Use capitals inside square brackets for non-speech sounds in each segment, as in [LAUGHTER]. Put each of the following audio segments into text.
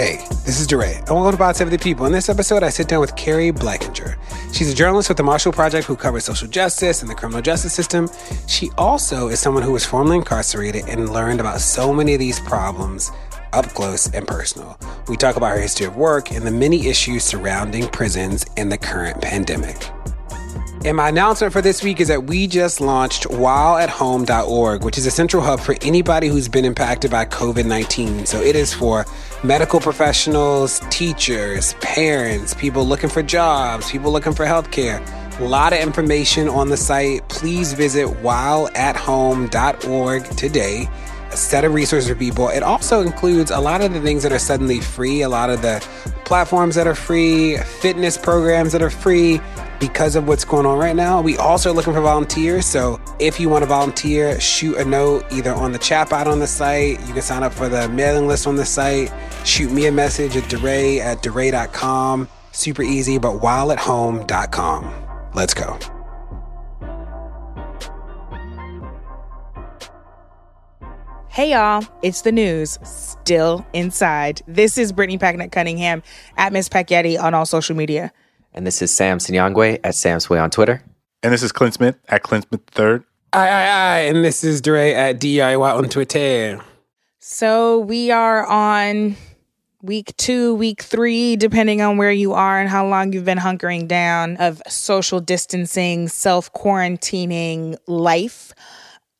Hey, this is DeRay, and welcome to Pod Save the People. In this episode, I sit down with Keri Blakinger. She's a journalist with the Marshall Project who covers social justice and the criminal justice system. She also is someone who was formerly incarcerated and learned about so many of these problems up close and personal. We talk about her history of work and the many issues surrounding prisons and the current pandemic. And my announcement for this week is that we just launched whileathome.org, which is a central hub for anybody who's been impacted by COVID 19. So it is for medical professionals, teachers, parents, people looking for jobs, people looking for healthcare. A lot of information on the site. Please visit whileathome.org today. A set of resources for people. It also includes a lot of the things that are suddenly free, a lot of the platforms that are free, fitness programs that are free because of what's going on right now. We also are looking for volunteers. So if you want to volunteer, shoot a note either on the chat bot on the site. You can sign up for the mailing list on the site. Shoot me a message at DeRay at DeRay.com. Super easy, but whileathome.com. Let's go. Hey y'all, it's the news. Still inside. This is Brittany Packnett Cunningham at Miss Packyetti on all social media. And this is Sam Sinyangwe at Sam Samswey on Twitter. And this is Clint Smith at Clint Smith Third. Aye, aye, aye. And this is DeRay at DIY on Twitter. So we are on week two, week three, depending on where you are and how long you've been hunkering down of social distancing, self quarantining life.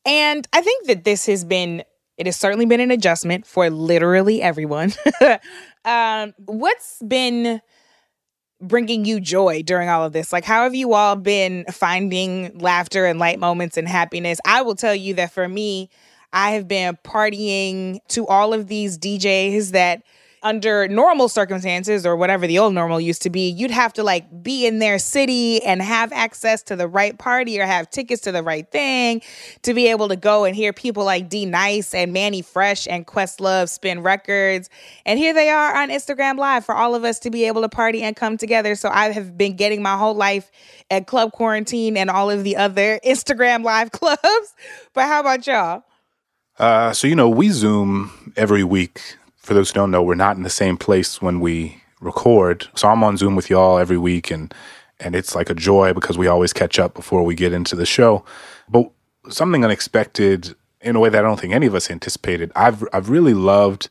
And I think that this has been, it has certainly been an adjustment for literally everyone. [LAUGHS] um, what's been bringing you joy during all of this? Like, how have you all been finding laughter and light moments and happiness? I will tell you that for me, I have been partying to all of these DJs that under normal circumstances or whatever the old normal used to be, you'd have to like be in their city and have access to the right party or have tickets to the right thing to be able to go and hear people like D Nice and Mannie Fresh and Questlove spin records. And here they are on Instagram Live for all of us to be able to party and come together. So I have been getting my whole life at Club Quarantine and all of the other [LAUGHS] Instagram Live clubs. But how about y'all? Uh, so, you know, we Zoom every week for those who don't know, we're not in the same place when we record. So I'm on Zoom with y'all every week and and it's like a joy because we always catch up before we get into the show. But something unexpected in a way that I don't think any of us anticipated. I've I've really loved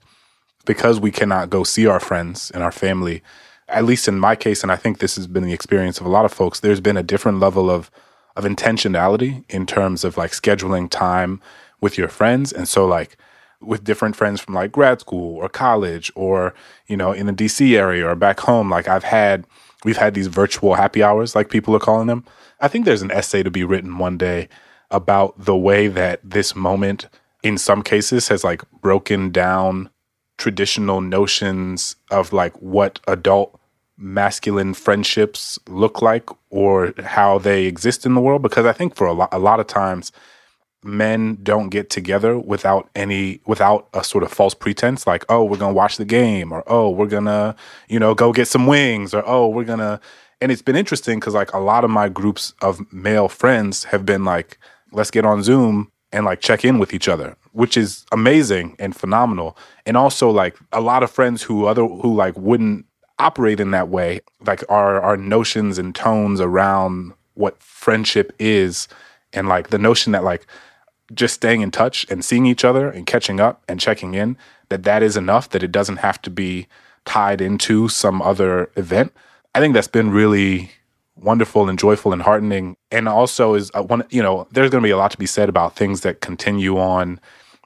because we cannot go see our friends and our family. At least in my case, and I think this has been the experience of a lot of folks. There's been a different level of of intentionality in terms of like scheduling time with your friends, and so like with different friends from like grad school or college or you know in the DC area or back home like I've had we've had these virtual happy hours like people are calling them. I think there's an essay to be written one day about the way that this moment in some cases has like broken down traditional notions of like what adult masculine friendships look like or how they exist in the world. Because I think for a lot a lot of times men don't get together without any without a sort of false pretense like oh we're gonna watch the game or oh we're gonna you know go get some wings or oh we're gonna and it's been interesting because like a lot of my groups of male friends have been like let's get on zoom and like check in with each other which is amazing and phenomenal and also like a lot of friends who other who like wouldn't operate in that way like our our notions and tones around what friendship is and like the notion that like just staying in touch and seeing each other and catching up and checking in that that is enough that it doesn't have to be tied into some other event. I think that's been really wonderful and joyful and heartening. And also is uh, one you know there's going to be a lot to be said about things that continue on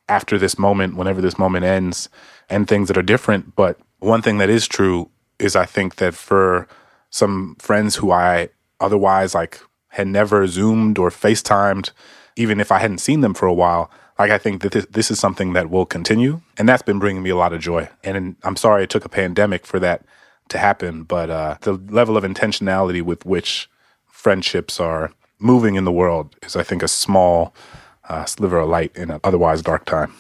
after this moment whenever this moment ends and things that are different. But one thing that is true is i think that for some friends who i otherwise like had never zoomed or facetimed even if I hadn't seen them for a while, Like I think that this, this is something that will continue, and that's been bringing me a lot of joy. And I'm sorry it took a pandemic for that to happen, but uh, the level of intentionality with which friendships are moving in the world is, I think, a small uh, sliver of light in an otherwise dark time.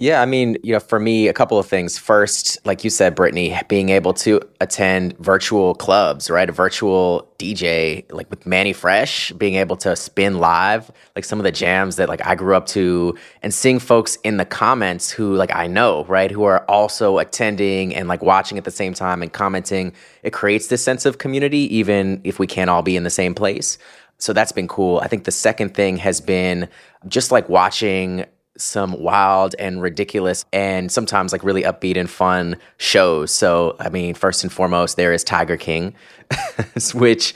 Yeah, I mean, you know, for me, a couple of things. First, like you said, Brittany, being able to attend virtual clubs, right? A virtual DJ, like with Mannie Fresh, being able to spin live, like some of the jams that like I grew up to, and seeing folks in the comments who like I know, right, who are also attending and like watching at the same time and commenting. It creates this sense of community, even if we can't all be in the same place. So that's been cool. I think the second thing has been just like watching some wild and ridiculous and sometimes like really upbeat and fun shows. So, I mean, first and foremost, there is Tiger King, [LAUGHS] which,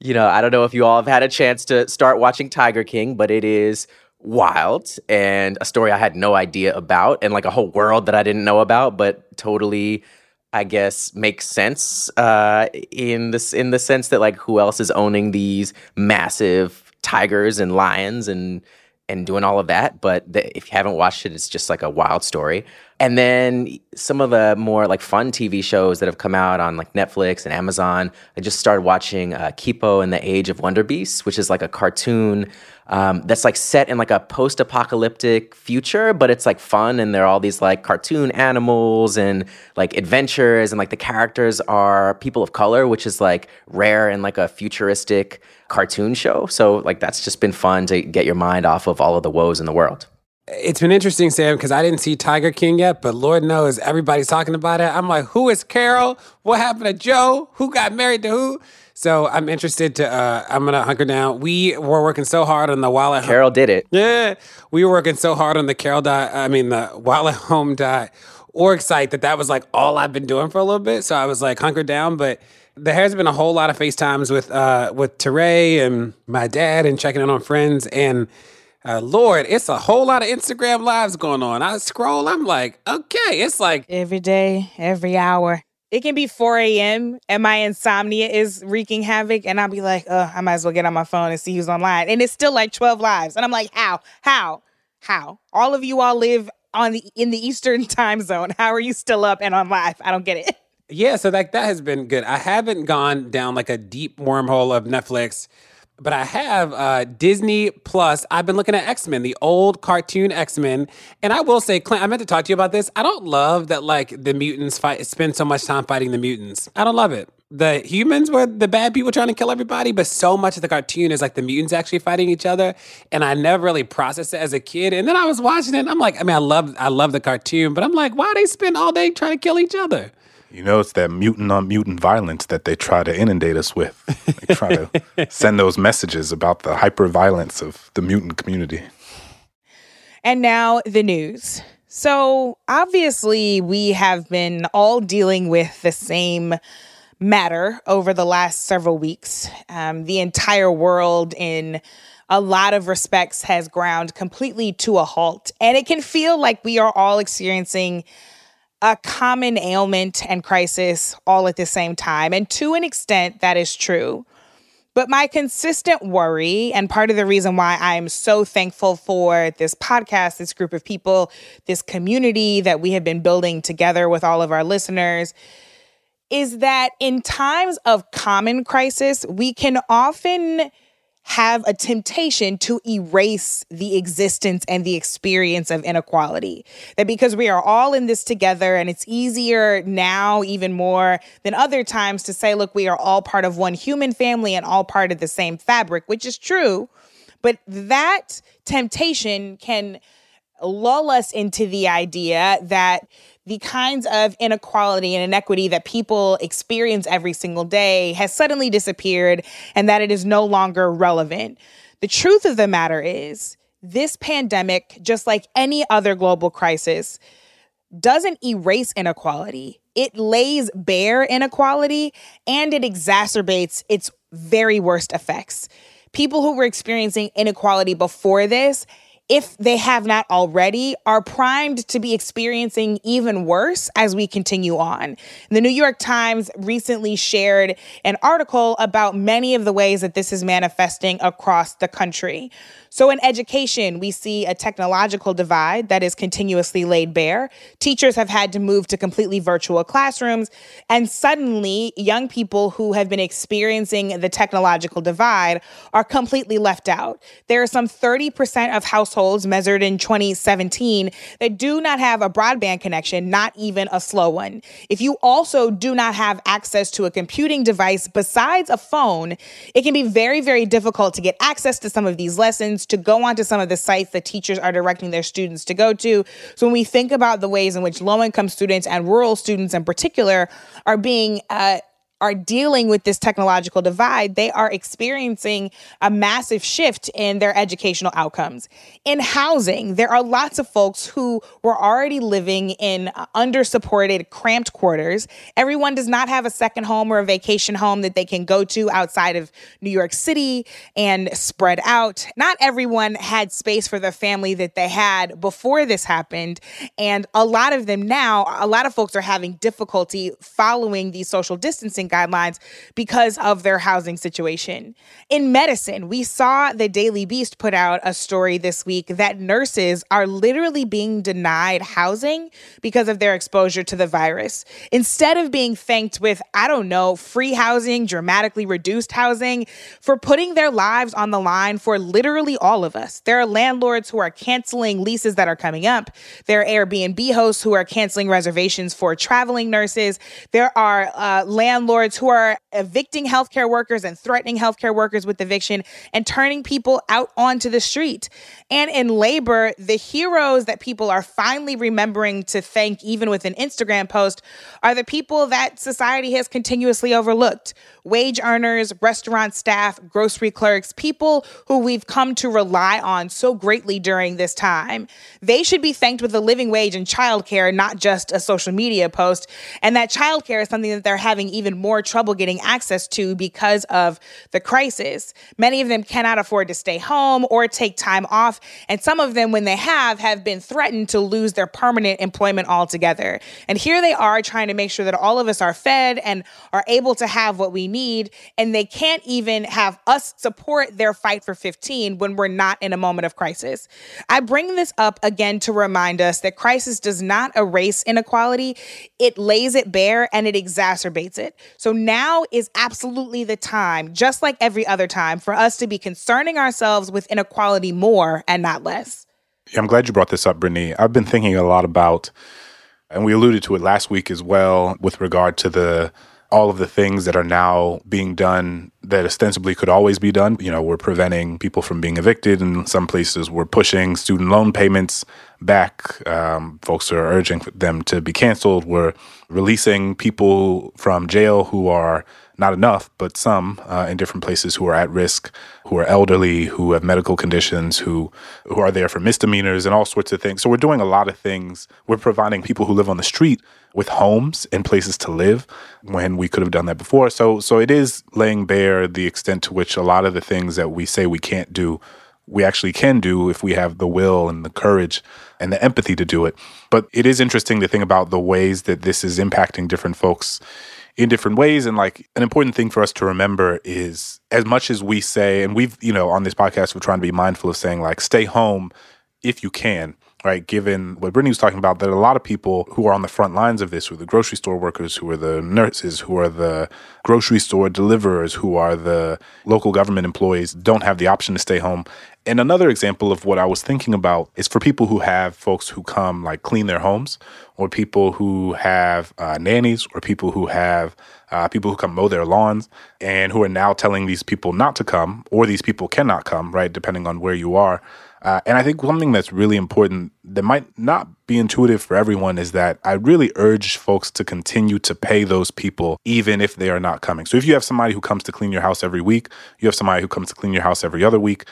you know, I don't know if you all have had a chance to start watching Tiger King, but it is wild and a story I had no idea about and like a whole world that I didn't know about, but totally. I guess makes sense uh, in this in the sense that like who else is owning these massive tigers and lions and and doing all of that. But the, if you haven't watched it, it's just like a wild story. And then some of the more like fun TV shows that have come out on like Netflix and Amazon. I just started watching uh, Kipo and the Age of Wonder Beasts, which is like a cartoon um, that's like set in like a post-apocalyptic future, but it's like fun and there are all these like cartoon animals and like adventures and like the characters are people of color, which is like rare in like a futuristic cartoon show. So like that's just been fun to get your mind off of all of the woes in the world. It's been interesting, Sam, because I didn't see Tiger King yet, but Lord knows everybody's talking about it. I'm like, who is Carol? What happened to Joe? Who got married to who? So I'm interested to. Uh, I'm gonna hunker down. We were working so hard on the while at Carol did it. Yeah, we were working so hard on the Carol dot. I mean the while at home dot org site that that was like all I've been doing for a little bit. So I was like hunkered down, but there has been a whole lot of FaceTimes with uh with Teray and my dad and checking in on friends and. Uh, Lord, it's a whole lot of Instagram lives going on. I scroll, I'm like, okay, it's like every day, every hour. It can be 4 a.m. and my insomnia is wreaking havoc, and I'll be like, oh, I might as well get on my phone and see who's online. And it's still like 12 lives. And I'm like, how? How? How? All of you all live on the in the Eastern [LAUGHS] time zone. How are you still up and on live? I don't get it. Yeah, so like that has been good. I haven't gone down like a deep wormhole of Netflix but I have uh, Disney Plus. I've been looking at X Men, the old cartoon X Men, and I will say, Clint, I meant to talk to you about this. I don't love that like the mutants fight spend so much time fighting the mutants. I don't love it. The humans were the bad people trying to kill everybody, but so much of the cartoon is like the mutants actually fighting each other, and I never really processed it as a kid. And then I was watching it, and I'm like, I mean, I love I love the cartoon, but I'm like, why do they spend all day trying to kill each other? You know, it's that mutant on mutant violence that they try to inundate us with. They try to [LAUGHS] send those messages about the hyper violence of the mutant community. And now the news. So, obviously, we have been all dealing with the same matter over the last several weeks. Um, the entire world, in a lot of respects, has ground completely to a halt. And it can feel like we are all experiencing a common ailment and crisis all at the same time. And to an extent, that is true. But my consistent worry, and part of the reason why I'm so thankful for this podcast, this group of people, this community that we have been building together with all of our listeners, is that in times of common crisis, we can often have a temptation to erase the existence and the experience of inequality. That because we are all in this together, and it's easier now, even more than other times, to say, look, we are all part of one human family and all part of the same fabric, which is true. But that temptation can lull us into the idea that the kinds of inequality and inequity that people experience every single day has suddenly disappeared and that it is no longer relevant. The truth of the matter is, this pandemic, just like any other global crisis, doesn't erase inequality. It lays bare inequality and it exacerbates its very worst effects. People who were experiencing inequality before this if they have not already, are primed to be experiencing even worse as we continue on. The New York Times recently shared an article about many of the ways that this is manifesting across the country. So, in education, we see a technological divide that is continuously laid bare. Teachers have had to move to completely virtual classrooms, and suddenly, young people who have been experiencing the technological divide are completely left out. There are some 30% of households measured in 2017 that do not have a broadband connection, not even a slow one. If you also do not have access to a computing device besides a phone, it can be very, very difficult to get access to some of these lessons to go onto some of the sites that teachers are directing their students to go to. So when we think about the ways in which low income students and rural students in particular are being uh, are dealing with this technological divide, they are experiencing a massive shift in their educational outcomes. In housing, there are lots of folks who were already living in uh, under supported, cramped quarters. Everyone does not have a second home or a vacation home that they can go to outside of New York City and spread out. Not everyone had space for the family that they had before this happened. And a lot of them now, a lot of folks are having difficulty following these social distancing guidelines because of their housing situation. In medicine, we saw the Daily Beast put out a story this week that nurses are literally being denied housing because of their exposure to the virus. Instead of being thanked with, I don't know, free housing, dramatically reduced housing, for putting their lives on the line for literally all of us. There are landlords who are canceling leases that are coming up. There are Airbnb hosts who are canceling reservations for traveling nurses. There are uh, landlords landlords who are evicting healthcare workers and threatening healthcare workers with eviction and turning people out onto the street. And in labor, the heroes that people are finally remembering to thank, even with an Instagram post, are the people that society has continuously overlooked wage earners, restaurant staff, grocery clerks, people who we've come to rely on so greatly during this time. They should be thanked with a living wage and childcare, not just a social media post. And that childcare is something that they're having even more trouble getting access to because of the crisis. Many of them cannot afford to stay home or take time off. And some of them, when they have, have been threatened to lose their permanent employment altogether. And here they are trying to make sure that all of us are fed and are able to have what we need, and they can't even have us support their fight for 15 when we're not in a moment of crisis. I bring this up again to remind us that crisis does not erase inequality, it lays it bare and it exacerbates it. So now is absolutely the time, just like every other time, for us to be concerning ourselves with inequality more and not less. I'm glad you brought this up, Brittany. I've been thinking a lot about, and we alluded to it last week as well, with regard to the all of the things that are now being done that ostensibly could always be done. You know, we're preventing people from being evicted. In some places, we're pushing student loan payments back. Um, folks are urging them to be canceled. We're releasing people from jail who are not enough, but some uh, in different places who are at risk, who are elderly, who have medical conditions, who who are there for misdemeanors and all sorts of things. So we're doing a lot of things. We're providing people who live on the street with homes and places to live when we could have done that before. So so it is laying bare the extent to which a lot of the things that we say we can't do we actually can do if we have the will and the courage and the empathy to do it. But it is interesting to think about the ways that this is impacting different folks in different ways. And like an important thing for us to remember is as much as we say, and we've, you know, on this podcast, we're trying to be mindful of saying like, stay home if you can right? Given what Brittany was talking about, that a lot of people who are on the front lines of this, who are the grocery store workers, who are the nurses, who are the grocery store deliverers, who are the local government employees, don't have the option to stay home. And another example of what I was thinking about is for people who have folks who come like clean their homes, or people who have uh, nannies, or people who have uh, people who come mow their lawns, and who are now telling these people not to come, or these people cannot come, right? Depending on where you are. Uh, and I think something that's really important that might not be intuitive for everyone is that I really urge folks to continue to pay those people even if they are not coming. So if you have somebody who comes to clean your house every week, you have somebody who comes to clean your house every other week,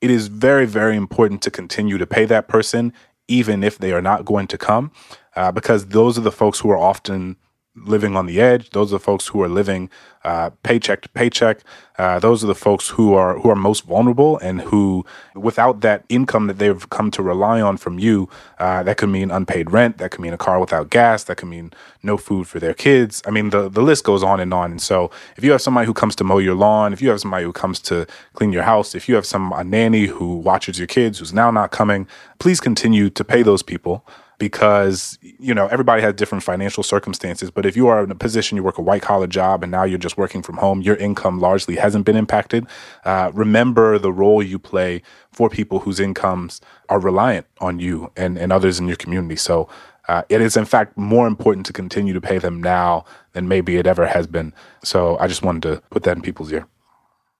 it is very, very important to continue to pay that person even if they are not going to come uh, because those are the folks who are often living on the edge. Those are the folks who are living uh, paycheck to paycheck. Uh, those are the folks who are who are most vulnerable and who, without that income that they've come to rely on from you, uh, that could mean unpaid rent, that could mean a car without gas, that could mean no food for their kids. I mean, the the list goes on and on. And so, if you have somebody who comes to mow your lawn, if you have somebody who comes to clean your house, if you have some a nanny who watches your kids who's now not coming, please continue to pay those people because you know everybody has different financial circumstances but if you are in a position you work a white collar job and now you're just working from home your income largely hasn't been impacted. Uh, remember the role you play for people whose incomes are reliant on you and, and others in your community. So uh, it is in fact more important to continue to pay them now than maybe it ever has been. So i just wanted to put that in people's ear.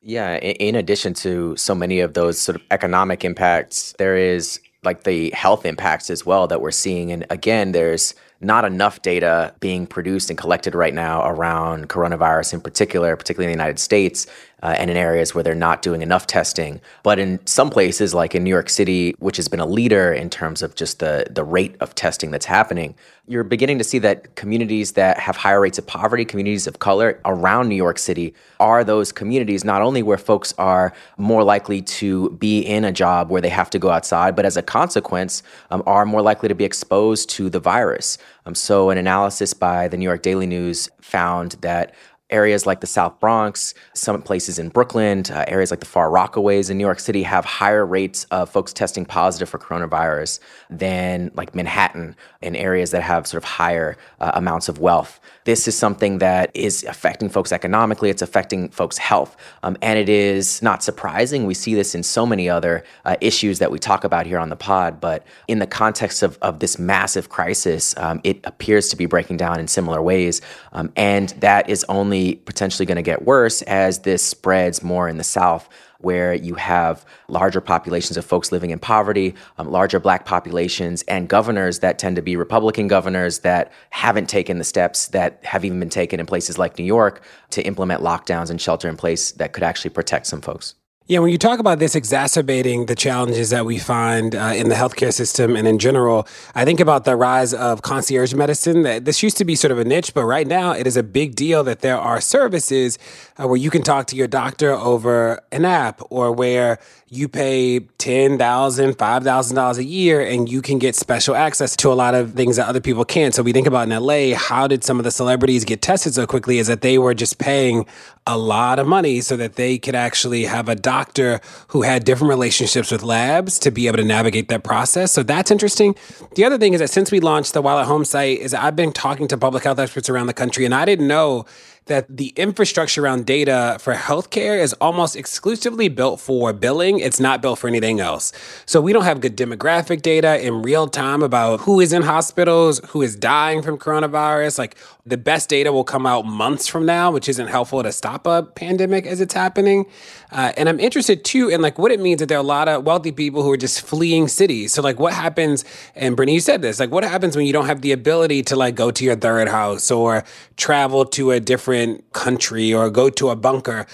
Yeah, in addition to so many of those sort of economic impacts, there is like the health impacts as well that we're seeing. And again, there's not enough data being produced and collected right now around coronavirus in particular, particularly in the United States uh, and in areas where they're not doing enough testing. But in some places, like in New York City, which has been a leader in terms of just the, the rate of testing that's happening, you're beginning to see that communities that have higher rates of poverty, communities of color around New York City, are those communities not only where folks are more likely to be in a job where they have to go outside, but as a consequence, um, are more likely to be exposed to the virus. Um, so, an analysis by the New York Daily News found that areas like the South Bronx, some places in Brooklyn, uh, areas like the Far Rockaways in New York City have higher rates of folks testing positive for coronavirus than like Manhattan in areas that have sort of higher uh, amounts of wealth. This is something that is affecting folks economically, it's affecting folks' health. Um, and it is not surprising. We see this in so many other uh, issues that we talk about here on the pod. But in the context of, of this massive crisis, um, it appears to be breaking down in similar ways. Um, and that is only potentially going to get worse as this spreads more in the South where you have larger populations of folks living in poverty, um, larger black populations, and governors that tend to be Republican governors that haven't taken the steps that have even been taken in places like New York to implement lockdowns and shelter in place that could actually protect some folks. Yeah, when you talk about this exacerbating the challenges that we find uh, in the healthcare system and in general, I think about the rise of concierge medicine. That this used to be sort of a niche, but right now it is a big deal that there are services uh, where you can talk to your doctor over an app or where you pay $10,000, $5,000 a year and you can get special access to a lot of things that other people can't. So we think about in LA, how did some of the celebrities get tested so quickly is that they were just paying a lot of money so that they could actually have a doctor who had different relationships with labs to be able to navigate that process. So that's interesting. The other thing is that since we launched the While at Home site is I've been talking to public health experts around the country and I didn't know that the infrastructure around data for healthcare is almost exclusively built for billing. It's not built for anything else. So we don't have good demographic data in real time about who is in hospitals, who is dying from coronavirus. Like the best data will come out months from now, which isn't helpful to stop a pandemic as it's happening. Uh, and I'm interested too in like what it means that there are a lot of wealthy people who are just fleeing cities. So like what happens, and Brittany, you said this, like what happens when you don't have the ability to like go to your third house or travel to a different country or go to a bunker.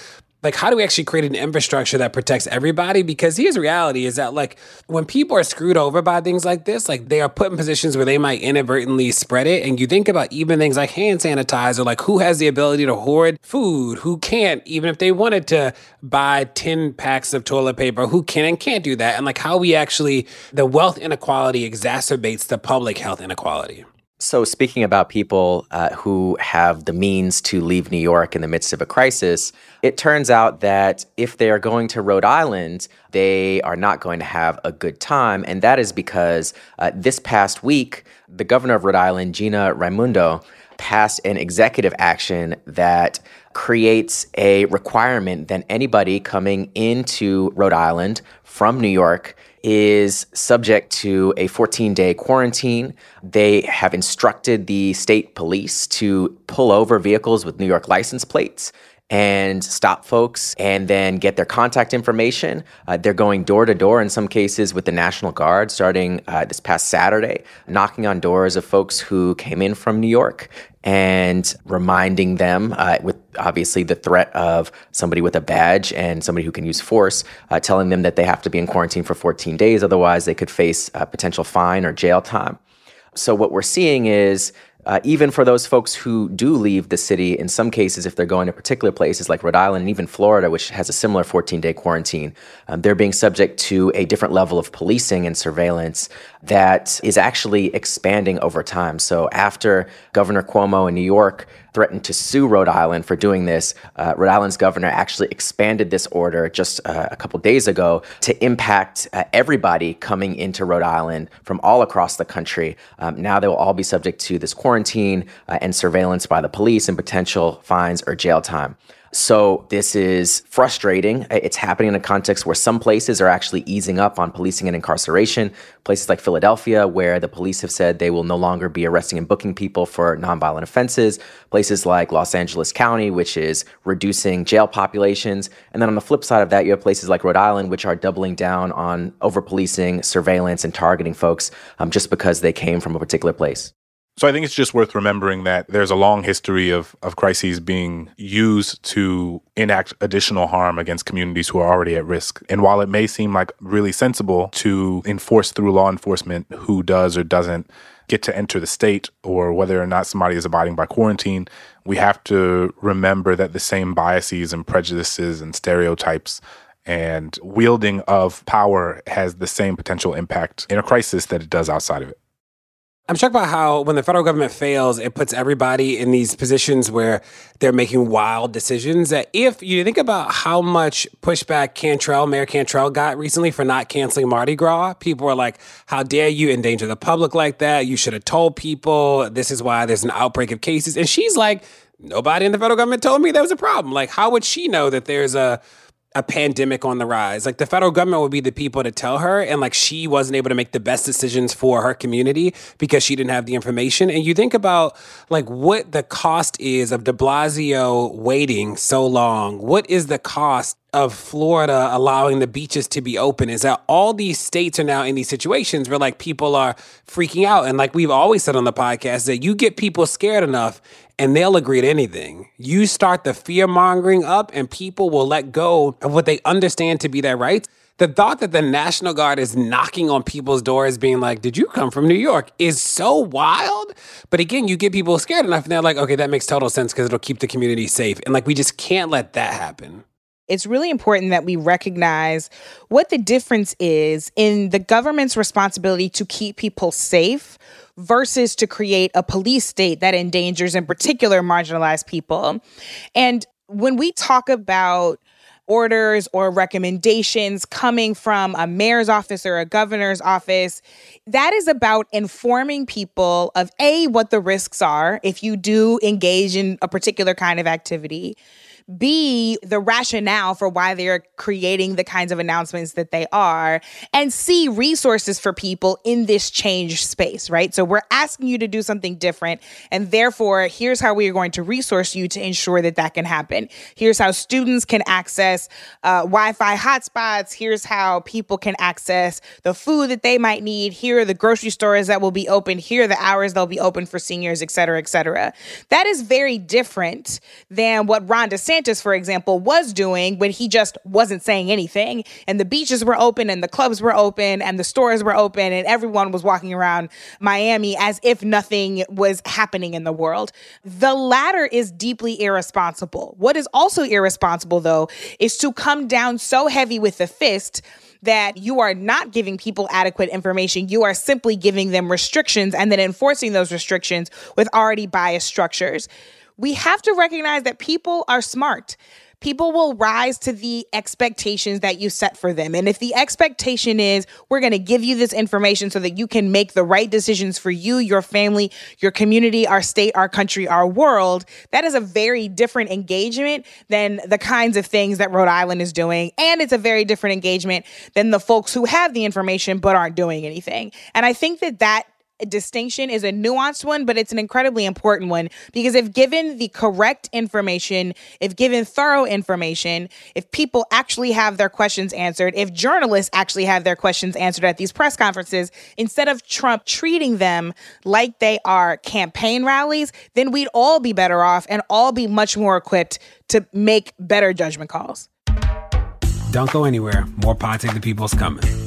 Like how do we actually create an infrastructure that protects everybody? Because here's reality is that like when people are screwed over by things like this like they are put in positions where they might inadvertently spread it. And you think about even things like hand sanitizer like who has the ability to hoard food? Who can't? Even if they wanted to buy 10 packs of toilet paper who can and can't do that? And like how we actually the wealth inequality exacerbates the public health inequality so, speaking about people uh, who have the means to leave New York in the midst of a crisis, it turns out that if they are going to Rhode Island, they are not going to have a good time. And that is because uh, this past week, the governor of Rhode Island, Gina Raimondo, passed an executive action that creates a requirement that anybody coming into Rhode Island from New York is subject to a 14 day quarantine. They have instructed the state police to pull over vehicles with New York license plates and stop folks and then get their contact information. Uh, they're going door to door in some cases with the National Guard starting uh, this past Saturday, knocking on doors of folks who came in from New York and reminding them uh, with obviously the threat of somebody with a badge and somebody who can use force, uh, telling them that they have to be in quarantine for 14 days, otherwise they could face a potential fine or jail time. So what we're seeing is uh, even for those folks who do leave the city, in some cases, if they're going to particular places like Rhode Island and even Florida, which has a similar 14 day quarantine, um, they're being subject to a different level of policing and surveillance that is actually expanding over time. So after Governor Cuomo in New York threatened to sue Rhode Island for doing this, uh, Rhode Island's governor actually expanded this order just uh, a couple days ago to impact uh, everybody coming into Rhode Island from all across the country. Um, now they will all be subject to this quarantine uh, and surveillance by the police and potential fines or jail time. So this is frustrating. It's happening in a context where some places are actually easing up on policing and incarceration. Places like Philadelphia, where the police have said they will no longer be arresting and booking people for nonviolent offenses. Places like Los Angeles County, which is reducing jail populations. And then on the flip side of that, you have places like Rhode Island, which are doubling down on over policing, surveillance, and targeting folks um, just because they came from a particular place. So I think it's just worth remembering that there's a long history of, of crises being used to enact additional harm against communities who are already at risk. And while it may seem like really sensible to enforce through law enforcement who does or doesn't get to enter the state or whether or not somebody is abiding by quarantine, we have to remember that the same biases and prejudices and stereotypes and wielding of power has the same potential impact in a crisis that it does outside of it. I'm struck by how when the federal government fails, it puts everybody in these positions where they're making wild decisions. That if you think about how much pushback Cantrell, Mayor Cantrell, got recently for not canceling Mardi Gras, people were like, "How dare you endanger the public like that? You should have told people this is why there's an outbreak of cases." And she's like, "Nobody in the federal government told me there was a problem. Like, how would she know that there's a a pandemic on the rise. Like the federal government would be the people to tell her, and like she wasn't able to make the best decisions for her community because she didn't have the information. And you think about like what the cost is of de Blasio waiting so long. What is the cost of Florida allowing the beaches to be open is that all these states are now in these situations where like people are freaking out. And like we've always said on the podcast, that you get people scared enough and they'll agree to anything. You start the fear mongering up and people will let go of what they understand to be their rights. The thought that the National Guard is knocking on people's doors, being like, Did you come from New York? is so wild. But again, you get people scared enough and they're like, Okay, that makes total sense because it'll keep the community safe. And like, we just can't let that happen it's really important that we recognize what the difference is in the government's responsibility to keep people safe versus to create a police state that endangers, in particular, marginalized people. And when we talk about orders or recommendations coming from a mayor's office or a governor's office. That is about informing people of A, what the risks are if you do engage in a particular kind of activity. B, the rationale for why they're creating the kinds of announcements that they are, and C, resources for people in this changed space, right? So we're asking you to do something different, and therefore, here's how we are going to resource you to ensure that that can happen. Here's how students can access uh, Wi Fi hotspots. Here's how people can access the food that they might need. Here are the grocery stores that will be open. Here are the hours they'll be open for seniors, et cetera, et cetera. That is very different than what Ron DeSantis DeSantis, for example, was doing when he just wasn't saying anything. And the beaches were open and the clubs were open and the stores were open and everyone was walking around Miami as if nothing was happening in the world. The latter is deeply irresponsible. What is also irresponsible, though, is to come down so heavy with the fist that you are not giving people adequate information. You are simply giving them restrictions and then enforcing those restrictions with already biased structures we have to recognize that people are smart. People will rise to the expectations that you set for them. And if the expectation is we're going to give you this information so that you can make the right decisions for you, your family, your community, our state, our country, our world, that is a very different engagement than the kinds of things that Rhode Island is doing. And it's a very different engagement than the folks who have the information but aren't doing anything. And I think that that distinction is a nuanced one, but it's an incredibly important one because if given the correct information, if given thorough information, if people actually have their questions answered, if journalists actually have their questions answered at these press conferences, instead of Trump treating them like they are campaign rallies, then we'd all be better off and all be much more equipped to make better judgment calls. Don't go anywhere. More Pod Save the People's coming.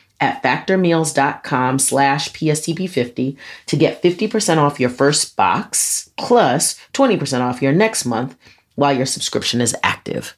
at factormeals.com slash PSTP50 to get 50% off your first box plus 20% off your next month while your subscription is active.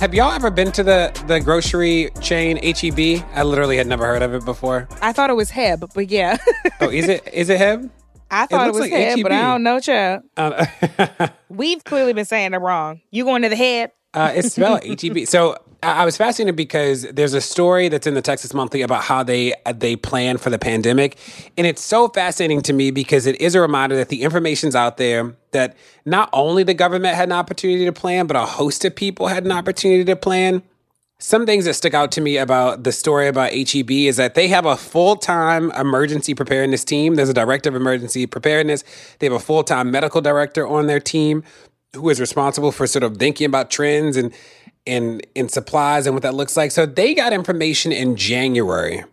Have y'all ever been to the the grocery chain HEB? I literally had never heard of it before. I thought it was Heb, but yeah. [LAUGHS] oh, is it is it Heb? I thought it, it was like Heb, but I don't know, child. Uh, [LAUGHS] We've clearly been saying it wrong. You going to the Heb? Uh, it's spelled HEB. So I was fascinated because there's a story that's in the Texas Monthly about how they they plan for the pandemic, and it's so fascinating to me because it is a reminder that the information's out there. That not only the government had an opportunity to plan, but a host of people had an opportunity to plan. Some things that stick out to me about the story about HEB is that they have a full time emergency preparedness team. There's a director of emergency preparedness. They have a full time medical director on their team who is responsible for sort of thinking about trends and in in supplies and what that looks like. So they got information in January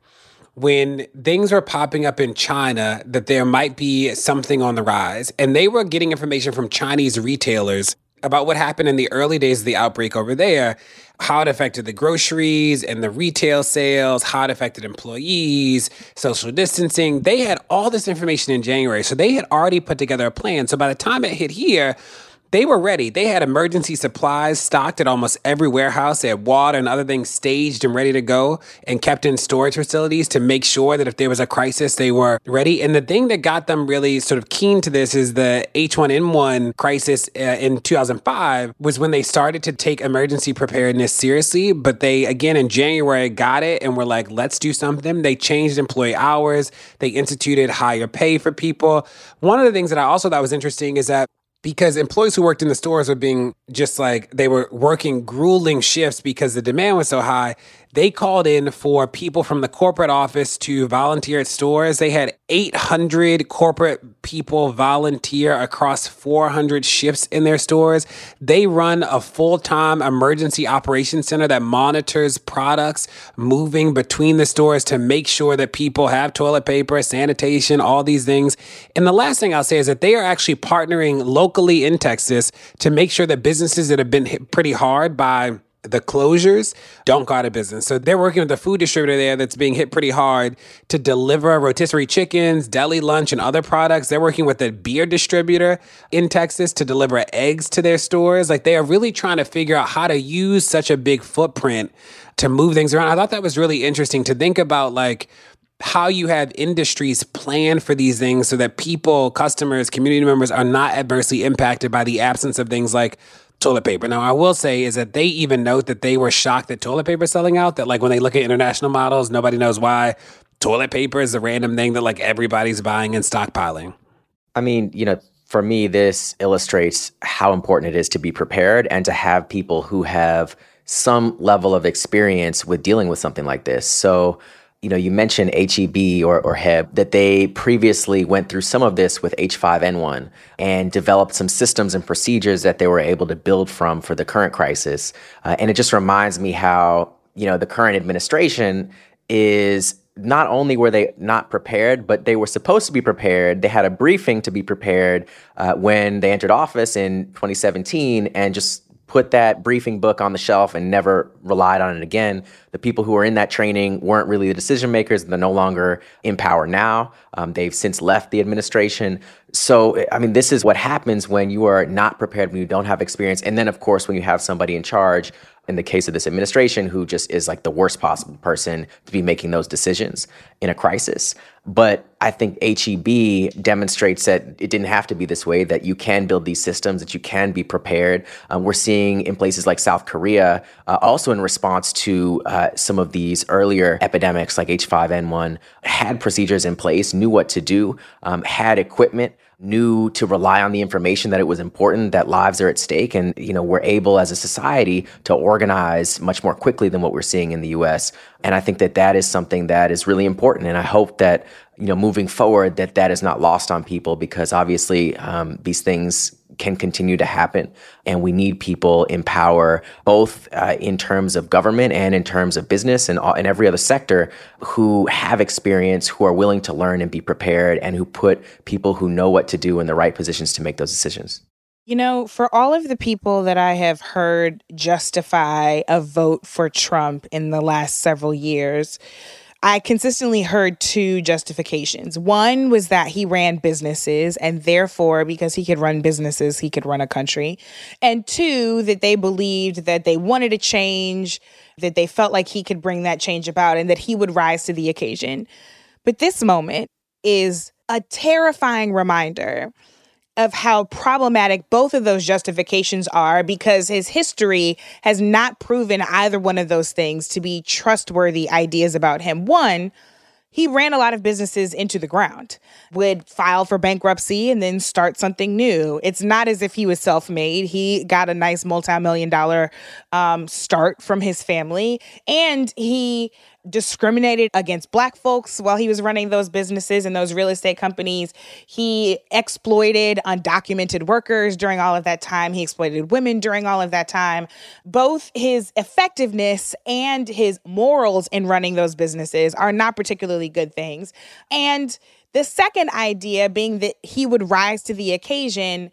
when things were popping up in China that there might be something on the rise. And they were getting information from Chinese retailers about what happened in the early days of the outbreak over there, how it affected the groceries and the retail sales, how it affected employees, social distancing. They had all this information in January. So they had already put together a plan. So by the time it hit here, they were ready. They had emergency supplies stocked at almost every warehouse. They had water and other things staged and ready to go and kept in storage facilities to make sure that if there was a crisis, they were ready. And the thing that got them really sort of keen to this is the H1N1 crisis uh, in 2005 was when they started to take emergency preparedness seriously. But they, again, in January, got it and were like, let's do something. They changed employee hours, they instituted higher pay for people. One of the things that I also thought was interesting is that because employees who worked in the stores were being just like they were working grueling shifts because the demand was so high they called in for people from the corporate office to volunteer at stores. They had 800 corporate people volunteer across 400 shifts in their stores. They run a full time emergency operations center that monitors products moving between the stores to make sure that people have toilet paper, sanitation, all these things. And the last thing I'll say is that they are actually partnering locally in Texas to make sure that businesses that have been hit pretty hard by the closures don't go out of business. So they're working with a food distributor there that's being hit pretty hard to deliver rotisserie chickens, deli lunch, and other products. They're working with a beer distributor in Texas to deliver eggs to their stores. Like they are really trying to figure out how to use such a big footprint to move things around. I thought that was really interesting to think about like how you have industries plan for these things so that people, customers, community members are not adversely impacted by the absence of things like toilet paper. Now, I will say is that they even note that they were shocked that toilet paper is selling out. That like when they look at international models, nobody knows why toilet paper is a random thing that like everybody's buying and stockpiling. I mean, you know, for me, this illustrates how important it is to be prepared and to have people who have some level of experience with dealing with something like this. So you know, you mentioned HEB or, or HEB, that they previously went through some of this with H5N1 and developed some systems and procedures that they were able to build from for the current crisis. Uh, and it just reminds me how, you know, the current administration is not only were they not prepared, but they were supposed to be prepared. They had a briefing to be prepared uh, when they entered office in 2017 and just put that briefing book on the shelf and never relied on it again. The people who were in that training weren't really the decision makers. They're no longer in power now. Um, they've since left the administration. So, I mean, this is what happens when you are not prepared, when you don't have experience. And then, of course, when you have somebody in charge in the case of this administration, who just is like the worst possible person to be making those decisions in a crisis. But I think HEB demonstrates that it didn't have to be this way, that you can build these systems, that you can be prepared. Um, we're seeing in places like South Korea, uh, also in response to uh, some of these earlier epidemics like H5N1, had procedures in place, knew what to do, um, had equipment knew to rely on the information that it was important that lives are at stake and you know we're able as a society to organize much more quickly than what we're seeing in the US and I think that that is something that is really important and I hope that you know moving forward that that is not lost on people because obviously um, these things can continue to happen. And we need people in power, both uh, in terms of government and in terms of business and, all, and every other sector, who have experience, who are willing to learn and be prepared, and who put people who know what to do in the right positions to make those decisions. You know, for all of the people that I have heard justify a vote for Trump in the last several years, I consistently heard two justifications. One was that he ran businesses, and therefore, because he could run businesses, he could run a country. And two, that they believed that they wanted a change, that they felt like he could bring that change about, and that he would rise to the occasion. But this moment is a terrifying reminder of how problematic both of those justifications are because his history has not proven either one of those things to be trustworthy ideas about him. One, he ran a lot of businesses into the ground, would file for bankruptcy and then start something new. It's not as if he was self made. He got a nice multi million dollar um, start from his family. And he discriminated against black folks while he was running those businesses and those real estate companies. He exploited undocumented workers during all of that time. He exploited women during all of that time. Both his effectiveness and his morals in running those businesses are not particularly good things. And the second idea being that he would rise to the occasion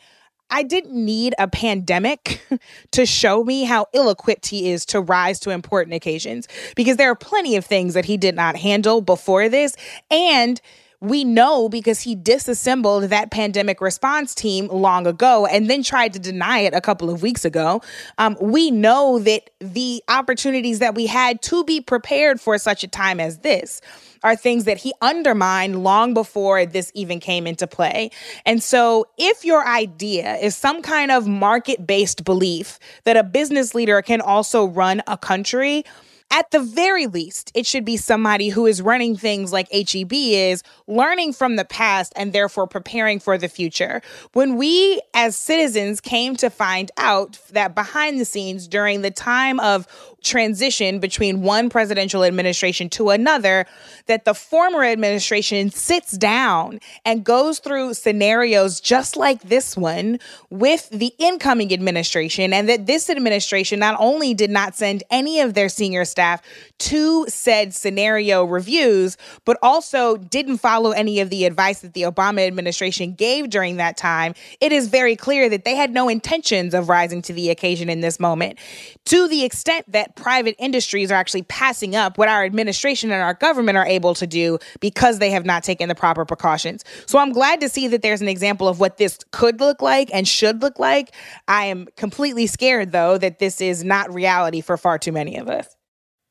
I didn't need a pandemic [LAUGHS] to show me how ill equipped he is to rise to important occasions because there are plenty of things that he did not handle before this. And we know because he disassembled that pandemic response team long ago and then tried to deny it a couple of weeks ago. Um, we know that the opportunities that we had to be prepared for such a time as this are things that he undermined long before this even came into play. And so, if your idea is some kind of market based belief that a business leader can also run a country, At the very least, it should be somebody who is running things like HEB is, learning from the past and therefore preparing for the future. When we as citizens came to find out that behind the scenes during the time of transition between one presidential administration to another that the former administration sits down and goes through scenarios just like this one with the incoming administration and that this administration not only did not send any of their senior staff to said scenario reviews but also didn't follow any of the advice that the Obama administration gave during that time it is very clear that they had no intentions of rising to the occasion in this moment. To the extent private industries are actually passing up what our administration and our government are able to do because they have not taken the proper precautions. So I'm glad to see that there's an example of what this could look like and should look like. I am completely scared, though, that this is not reality for far too many of us.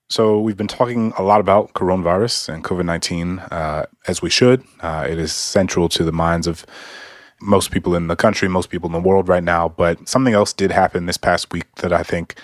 So, we've been talking a lot about coronavirus and COVID 19, uh, as we should. Uh, it is central to the minds of most people in the country, most people in the world right now. But something else did happen this past week that I think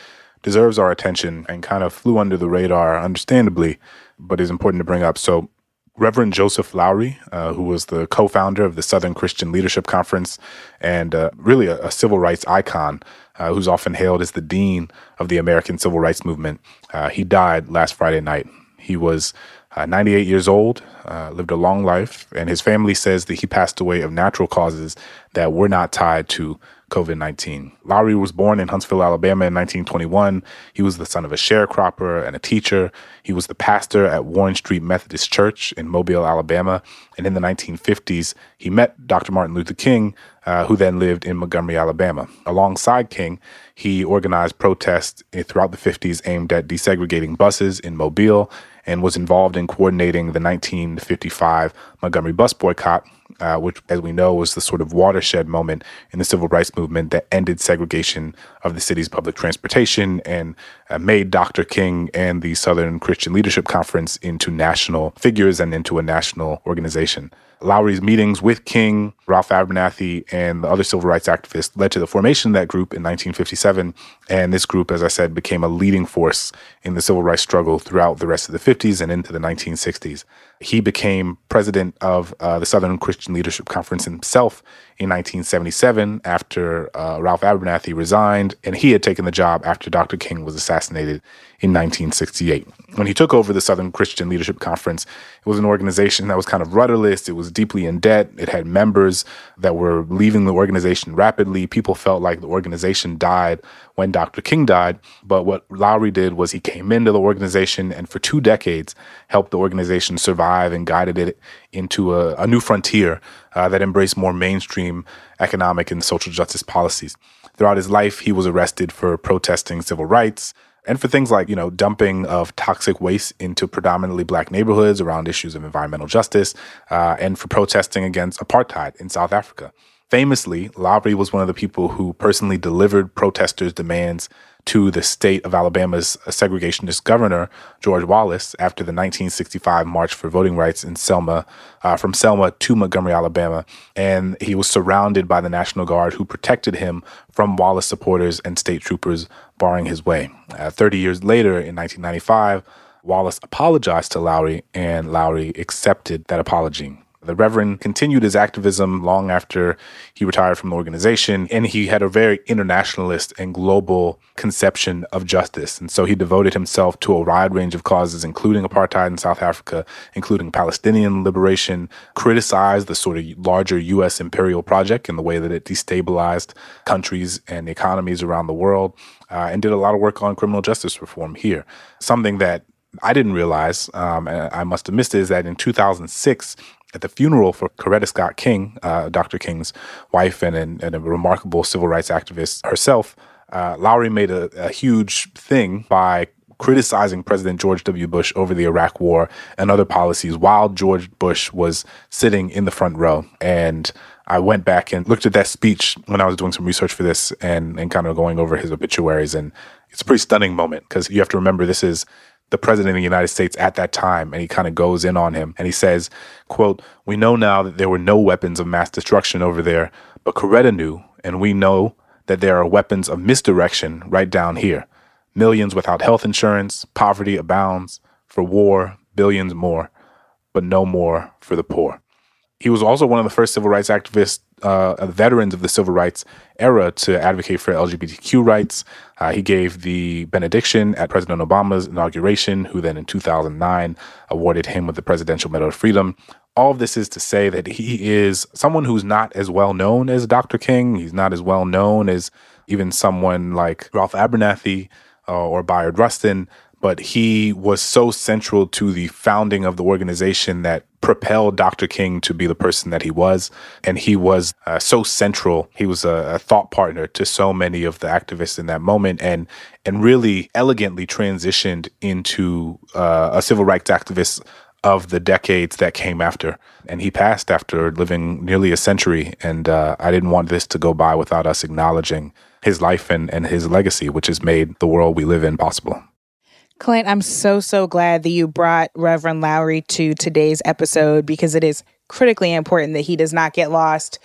deserves our attention and kind of flew under the radar, understandably, but is important to bring up. So, Reverend Joseph Lowry, uh, who was the co founder of the Southern Christian Leadership Conference and uh, really a, a, civil rights icon, uh, who's often hailed as the dean of the American civil rights movement, uh, he died last Friday night. He was uh, 98 years old, uh, lived a long life, and his family says that he passed away of natural causes that were not tied to COVID 19. Lowry was born in Huntsville, Alabama in 1921. He was the son of a sharecropper and a teacher. He was the pastor at Warren Street Methodist Church in Mobile, Alabama. And in the 1950s, he met Dr. Martin Luther King, uh, who then lived in Montgomery, Alabama. Alongside King, he organized protests throughout the 50s aimed at desegregating buses in Mobile and was involved in coordinating the 1955 Montgomery bus boycott, uh, which, as we know, was the sort of watershed moment in the civil rights movement that ended segregation of the city's public transportation and uh, made Dr. King and the Southern Christian Leadership Conference into national figures and into a national organization. Lowry's meetings with King, Ralph Abernathy, and the other civil rights activists led to the formation of that group in 1957. And this group, as I said, became a leading force in the civil rights struggle throughout the rest of the 50s and into the 1960s. He became president of uh, the Southern Christian Leadership Conference himself in 1977 after uh, Ralph Abernathy resigned, and he had taken the job after Dr. King was assassinated in 1968. When he took over the Southern Christian Leadership Conference, it was an organization that was kind of rudderless. It was deeply in debt. It had members that were leaving the organization rapidly. People felt like the organization died when Dr. King died. But what Lowry did was he came into the organization and for two decades helped the organization survive and guided it into a, a new frontier uh, that embraced more mainstream economic and social justice policies. Throughout his life, he was arrested for protesting civil rights and for things like, you know, dumping of toxic waste into predominantly black neighborhoods around issues of environmental justice, uh, and for protesting against apartheid in South Africa. Famously, Lowry was one of the people who personally delivered protesters' demands to the state of Alabama's segregationist governor, George Wallace, after the 1965 March for Voting Rights in Selma, uh, from Selma to Montgomery, Alabama. And he was surrounded by the National Guard who protected him from Wallace supporters and state troopers barring his way. Uh, 30 years later, in 1995, Wallace apologized to Lowry, and Lowry accepted that apology. The Reverend continued his activism long after he retired from the organization, and he had a very internationalist and global conception of justice. And so he devoted himself to a wide range of causes, including apartheid in South Africa, including Palestinian liberation, criticized the sort of larger U.S. imperial project in the way that it destabilized countries and economies around the world, uh, and did a lot of work on criminal justice reform here. Something that I didn't realize, um, I must have missed, is that in 2006, at the funeral for Coretta Scott King, uh, Dr. King's wife and, and, and, a remarkable civil rights activist herself, uh, Lowry made a, a huge thing by criticizing President George W. Bush over the Iraq War and other policies while George Bush was sitting in the front row. And I went back and looked at that speech when I was doing some research for this and, and kind of going over his obituaries. And it's a pretty stunning moment because you have to remember this is the president of the United States at that time, and he kind of goes in on him and he says, quote, We know now that there were no weapons of mass destruction over there, but Coretta knew, and we know that there are weapons of misdirection right down here. Millions without health insurance, poverty abounds. For war, billions more, but no more for the poor. He was also one of the first civil rights activists, uh, veterans of the civil rights era, to advocate for LGBTQ rights. Uh, he gave the benediction at President Obama's inauguration, who then in 2009 awarded him with the Presidential Medal of Freedom. All of this is to say that he is someone who's not as well known as Dr. King. He's not as well known as even someone like Ralph Abernathy uh, or Bayard Rustin, but he was so central to the founding of the organization that propelled Dr. King to be the person that he was. And he was uh, so central. He was a, a, thought partner to so many of the activists in that moment and, and really elegantly transitioned into uh, a civil rights activist of the decades that came after. And he passed after living nearly a century. And uh, I didn't want this to go by without us acknowledging his life and, and his legacy, which has made the world we live in possible. Clint, I'm so, so glad that you brought Reverend Lowry to today's episode because it is critically important that he does not get lost.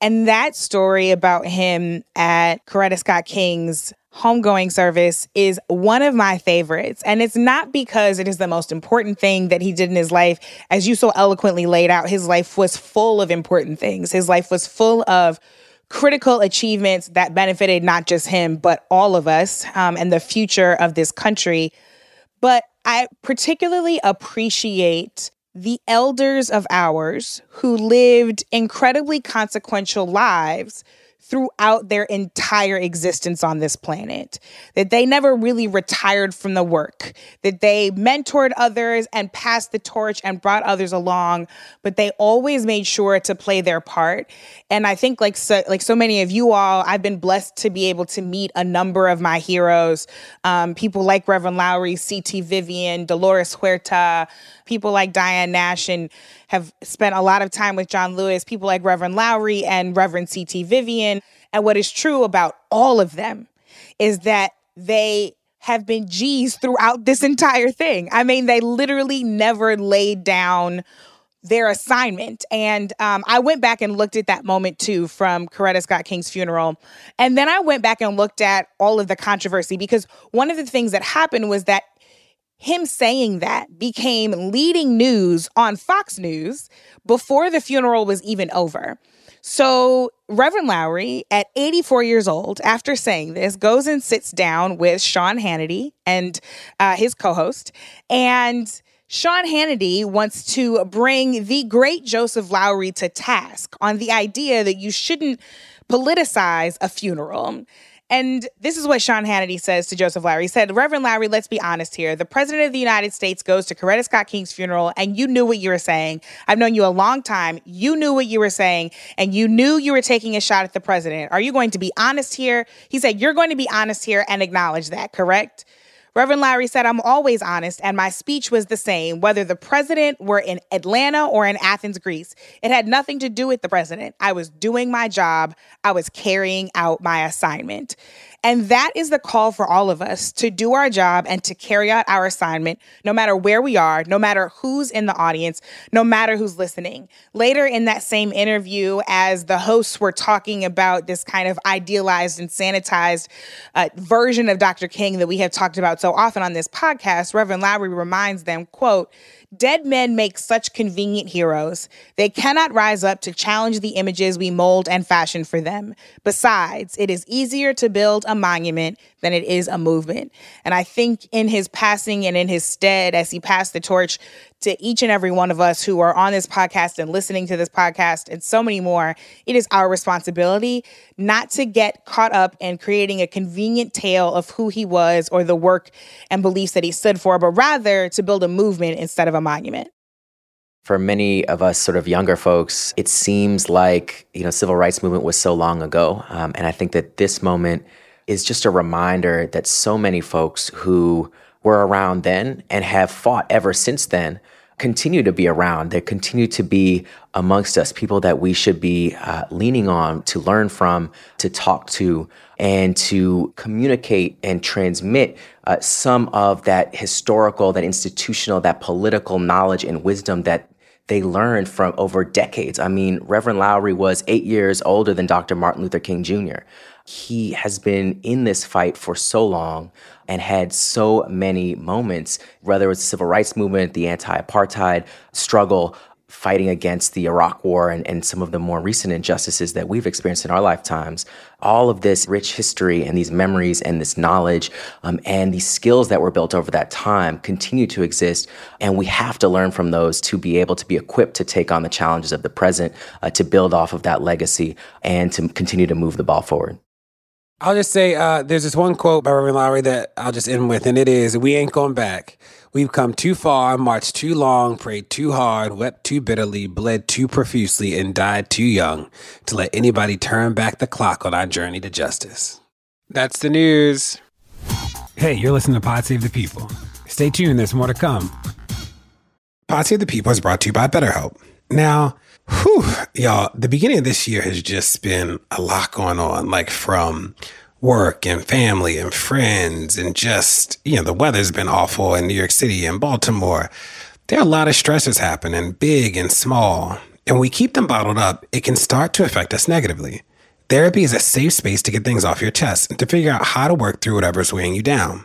And that story about him at Coretta Scott King's homegoing service is one of my favorites. And it's not because it is the most important thing that he did in his life. As you so eloquently laid out, his life was full of important things. His life was full of critical achievements that benefited not just him, but all of us um, and the future of this country. But I particularly appreciate the elders of ours who lived incredibly consequential lives throughout their entire existence on this planet, that they never really retired from the work, that they mentored others and passed the torch and brought others along, but they always made sure to play their part. And I think like so, like so many of you all, I've been blessed to be able to meet a number of my heroes, um, people like Reverend Lowry, C.T. Vivian, Dolores Huerta, people like Diane Nash, and have spent a lot of time with John Lewis, people like Reverend Lowry and Reverend C.T. Vivian. And what is true about all of them is that they have been G's throughout this entire thing. I mean, they literally never laid down their assignment. And um, I went back and looked at that moment too from Coretta Scott King's funeral. And then I went back and looked at all of the controversy because one of the things that happened was that him saying that became leading news on Fox News before the funeral was even over. So, Reverend Lowry, at 84 years old, after saying this, goes and sits down with Sean Hannity and uh, his co host. And Sean Hannity wants to bring the great Joseph Lowry to task on the idea that you shouldn't politicize a funeral. And this is what Sean Hannity says to Joseph Lowry. He said, Reverend Lowry, let's be honest here. The President of the United States goes to Coretta Scott King's funeral, and you knew what you were saying. I've known you a long time. You knew what you were saying, and you knew you were taking a shot at the president. Are you going to be honest here? He said, You're going to be honest here and acknowledge that, correct? Reverend Lowry said, I'm always honest, and my speech was the same, whether the president were in Atlanta or in Athens, Greece. It had nothing to do with the president. I was doing my job, I was carrying out my assignment. And that is the call for all of us to do our job and to carry out our assignment, no matter where we are, no matter who's in the audience, no matter who's listening. Later in that same interview, as the hosts were talking about this kind of idealized and sanitized uh, version of Dr. King that we have talked about so often on this podcast, Reverend Lowry reminds them, quote, Dead men make such convenient heroes. They cannot rise up to challenge the images we mold and fashion for them. Besides, it is easier to build a monument than it is a movement. And I think in his passing and in his stead, as he passed the torch to each and every one of us who are on this podcast and listening to this podcast and so many more, it is our responsibility not to get caught up in creating a convenient tale of who he was or the work and beliefs that he stood for, but rather to build a movement instead of a monument for many of us sort of younger folks, it seems like, you know, civil rights movement was so long ago. Um, and I think that this moment is just a reminder that so many folks who were around then and have fought ever since then continue to be around. They continue to be amongst us, people that we should be uh, leaning on to learn from, to talk to, and to communicate and transmit uh, some of that historical, that institutional, that political knowledge and wisdom that they learned from over decades. I mean, Reverend Lowry was eight years older than Dr. Martin Luther King Jr. He has been in this fight for so long and had so many moments, whether it was the civil rights movement, the anti apartheid struggle, fighting against the Iraq War and, and some of the more recent injustices that we've experienced in our lifetimes. All of this rich history and these memories and this knowledge um, and these skills that were built over that time continue to exist. And we have to learn from those to be able to be equipped to take on the challenges of the present, uh, to build off of that legacy, and to continue to move the ball forward. I'll just say uh, there's this one quote by Reverend Lowry that I'll just end with, and it is We ain't going back. We've come too far, marched too long, prayed too hard, wept too bitterly, bled too profusely, and died too young to let anybody turn back the clock on our journey to justice. That's the news. Hey, you're listening to Pod Save the People. Stay tuned, there's more to come. Pod Save the People is brought to you by BetterHelp. Now, whew, y'all, the beginning of this year has just been a lot going on, like from work and family and friends, and just, you know, the weather's been awful in New York City and Baltimore. There are a lot of stresses happening, big and small. And when we keep them bottled up, it can start to affect us negatively. Therapy is a safe space to get things off your chest and to figure out how to work through whatever's weighing you down.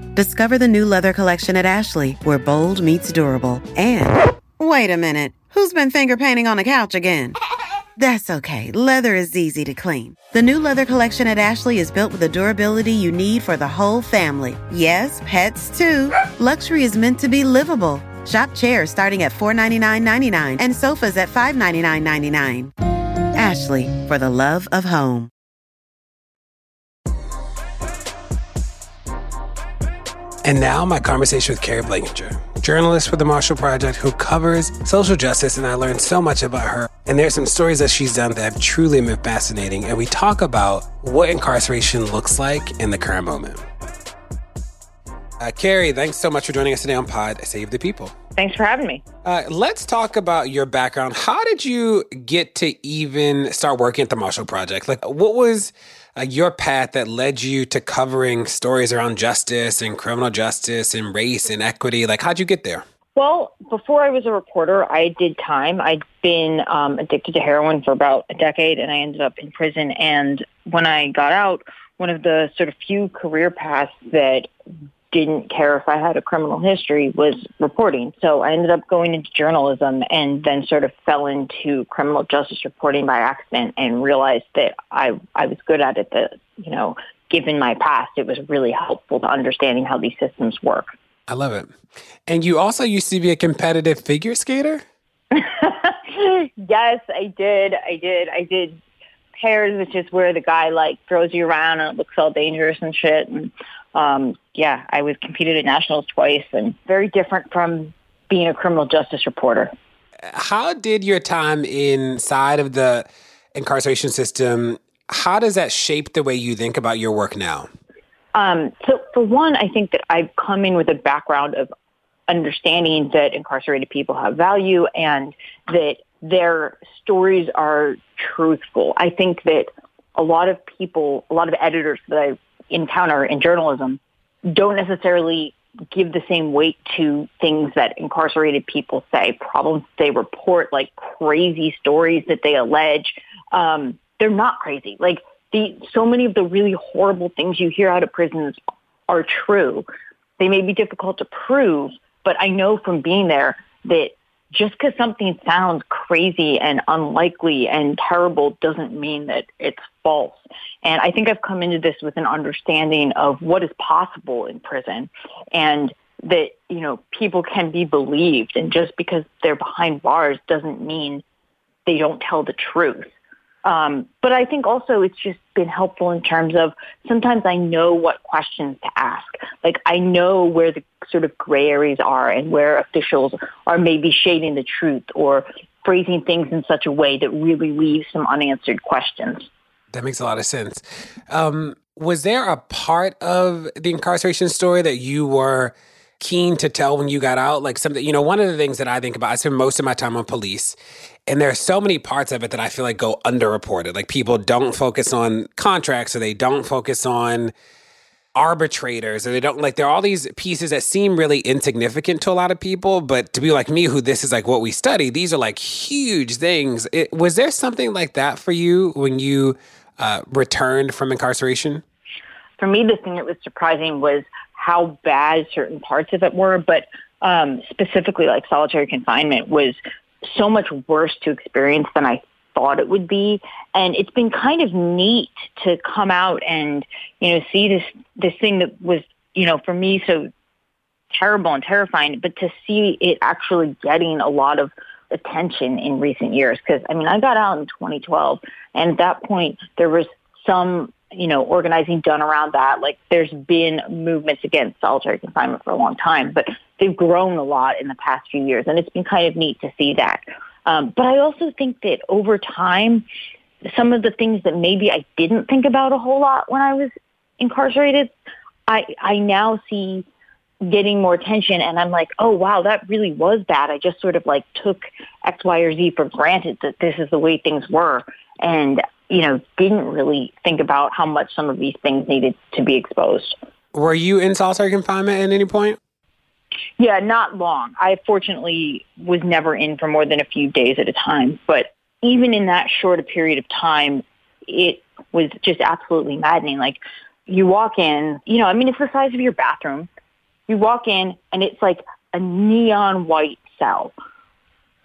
Discover the new leather collection at Ashley, where bold meets durable. And wait a minute, who's been finger painting on the couch again? That's okay, leather is easy to clean. The new leather collection at Ashley is built with the durability you need for the whole family. Yes, pets too. Luxury is meant to be livable. Shop chairs starting at $499.99 and sofas at $599.99. Ashley, for the love of home. And now, my conversation with Keri Blakinger, journalist for the Marshall Project who covers social justice. And I learned so much about her. And there's some stories that she's done that have truly been fascinating. And we talk about what incarceration looks like in the current moment. Uh, Keri, thanks so much for joining us today on Pod Save the People. Thanks for having me. Uh, let's talk about your background. How did you get to even start working at the Marshall Project? Like, what was uh, your path that led you to covering stories around justice and criminal justice and race and equity? Like, how'd you get there? Well, before I was a reporter, I did time. I'd been um, addicted to heroin for about a decade, and I ended up in prison. And when I got out, one of the sort of few career paths that didn't care if I had a criminal history was reporting. So I ended up going into journalism and then sort of fell into criminal justice reporting by accident and realized that I, I was good at it, that, you know, given my past, it was really helpful to understanding how these systems work. I love it. And you also used to be a competitive figure skater? [LAUGHS] yes, I did. I did. I did pairs, which is where the guy like throws you around and it looks all dangerous and shit. And um, yeah, I was competed at nationals twice and very different from being a criminal justice reporter. How did your time inside of the incarceration system, how does that shape the way you think about your work now? Um, so for one, I think that I've come in with a background of understanding that incarcerated people have value and that their stories are truthful. I think that a lot of people, a lot of editors that I encounter in journalism don't necessarily give the same weight to things that incarcerated people say, problems they report, like crazy stories that they allege. Um, they're not crazy. Like the so many of the really horrible things you hear out of prisons are true. They may be difficult to prove, but I know from being there that just because something sounds crazy and unlikely and terrible doesn't mean that it's false. And I think I've come into this with an understanding of what is possible in prison and that, you know, people can be believed. And just because they're behind bars doesn't mean they don't tell the truth. Um, but I think also it's just been helpful in terms of sometimes I know what questions to ask. Like I know where the sort of gray areas are and where officials are maybe shading the truth or phrasing things in such a way that really leaves some unanswered questions. That makes a lot of sense. Um, was there a part of the incarceration story that you were keen to tell when you got out? Like something, you know, one of the things that I think about, I spend most of my time on police, and there are so many parts of it that I feel like go underreported. Like people don't focus on contracts or they don't focus on arbitrators or they don't like there are all these pieces that seem really insignificant to a lot of people but to be like me who this is like what we study these are like huge things it, was there something like that for you when you uh, returned from incarceration for me the thing that was surprising was how bad certain parts of it were but um, specifically like solitary confinement was so much worse to experience than i thought it would be. And it's been kind of neat to come out and, you know, see this, this thing that was, you know, for me so terrible and terrifying, but to see it actually getting a lot of attention in recent years. Cause I mean, I got out in 2012 and at that point there was some, you know, organizing done around that. Like there's been movements against solitary confinement for a long time, but they've grown a lot in the past few years. And it's been kind of neat to see that. Um, but I also think that over time, some of the things that maybe I didn't think about a whole lot when I was incarcerated, I I now see getting more attention and I'm like, oh wow, that really was bad. I just sort of like took X, Y, or Z for granted that this is the way things were and, you know, didn't really think about how much some of these things needed to be exposed. Were you in solitary confinement at any point? Yeah, not long. I fortunately was never in for more than a few days at a time. But even in that short a period of time, it was just absolutely maddening. Like you walk in, you know, I mean, it's the size of your bathroom. You walk in and it's like a neon white cell.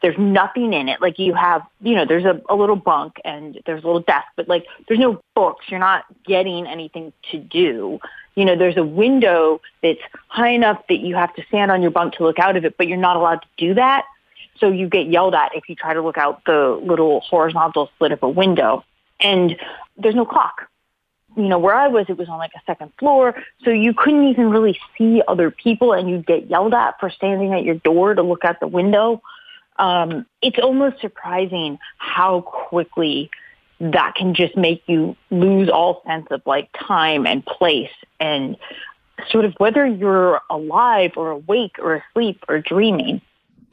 There's nothing in it. Like you have, you know, there's a, a little bunk and there's a little desk, but like there's no books. You're not getting anything to do you know, there's a window that's high enough that you have to stand on your bunk to look out of it, but you're not allowed to do that. So you get yelled at if you try to look out the little horizontal slit of a window. And there's no clock. You know, where I was, it was on like a second floor. So you couldn't even really see other people and you'd get yelled at for standing at your door to look out the window. Um, it's almost surprising how quickly that can just make you lose all sense of like time and place and sort of whether you're alive or awake or asleep or dreaming.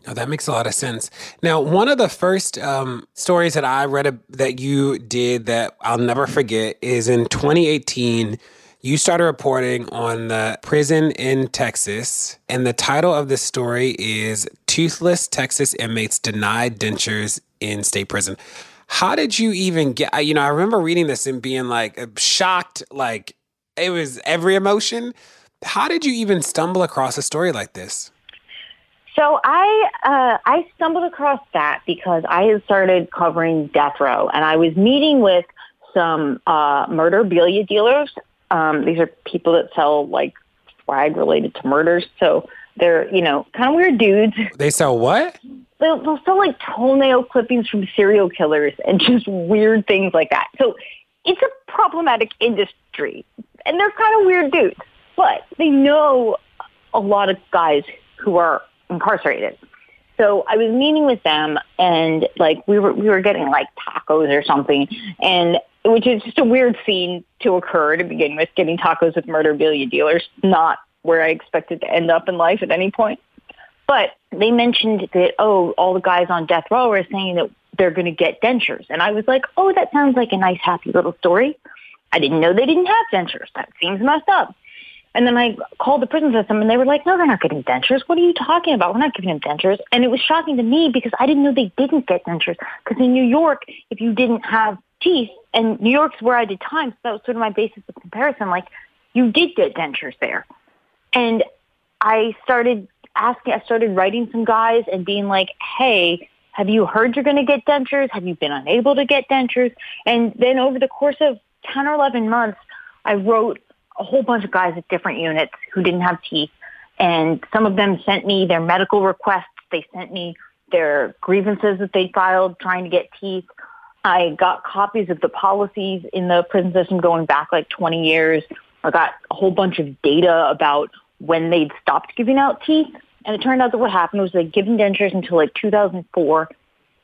Oh, that makes a lot of sense. Now, one of the first um, stories that I read a, that you did that I'll never forget is in 2018. You started reporting on the prison in Texas, and the title of the story is Toothless Texas Inmates Denied Dentures in State Prison. How did you even get? You know, I remember reading this and being like shocked, like it was every emotion. How did you even stumble across a story like this? So I uh, I stumbled across that because I had started covering death row, and I was meeting with some uh, murderabilia dealers. Um, these are people that sell like swag related to murders. So they're you know kind of weird dudes. They sell what? They'll, they'll sell like toenail clippings from serial killers and just weird things like that. So it's a problematic industry and they're kind of weird dudes, but they know a lot of guys who are incarcerated. So I was meeting with them and like we were we were getting like tacos or something and which is just a weird scene to occur to begin with, getting tacos with murderabilia dealers, not where I expected to end up in life at any point. But they mentioned that, oh, all the guys on death row are saying that they're going to get dentures. And I was like, oh, that sounds like a nice, happy little story. I didn't know they didn't have dentures. That seems messed up. And then I called the prison system and they were like, no, they're not getting dentures. What are you talking about? We're not giving them dentures. And it was shocking to me because I didn't know they didn't get dentures. Because in New York, if you didn't have teeth, and New York's where I did time, so that was sort of my basis of comparison, like you did get dentures there. And I started asking, I started writing some guys and being like, hey, have you heard you're going to get dentures? Have you been unable to get dentures? And then over the course of 10 or 11 months, I wrote a whole bunch of guys at different units who didn't have teeth. And some of them sent me their medical requests. They sent me their grievances that they filed trying to get teeth. I got copies of the policies in the prison system going back like 20 years. I got a whole bunch of data about when they'd stopped giving out teeth. And it turned out that what happened was they'd given dentures until like 2004.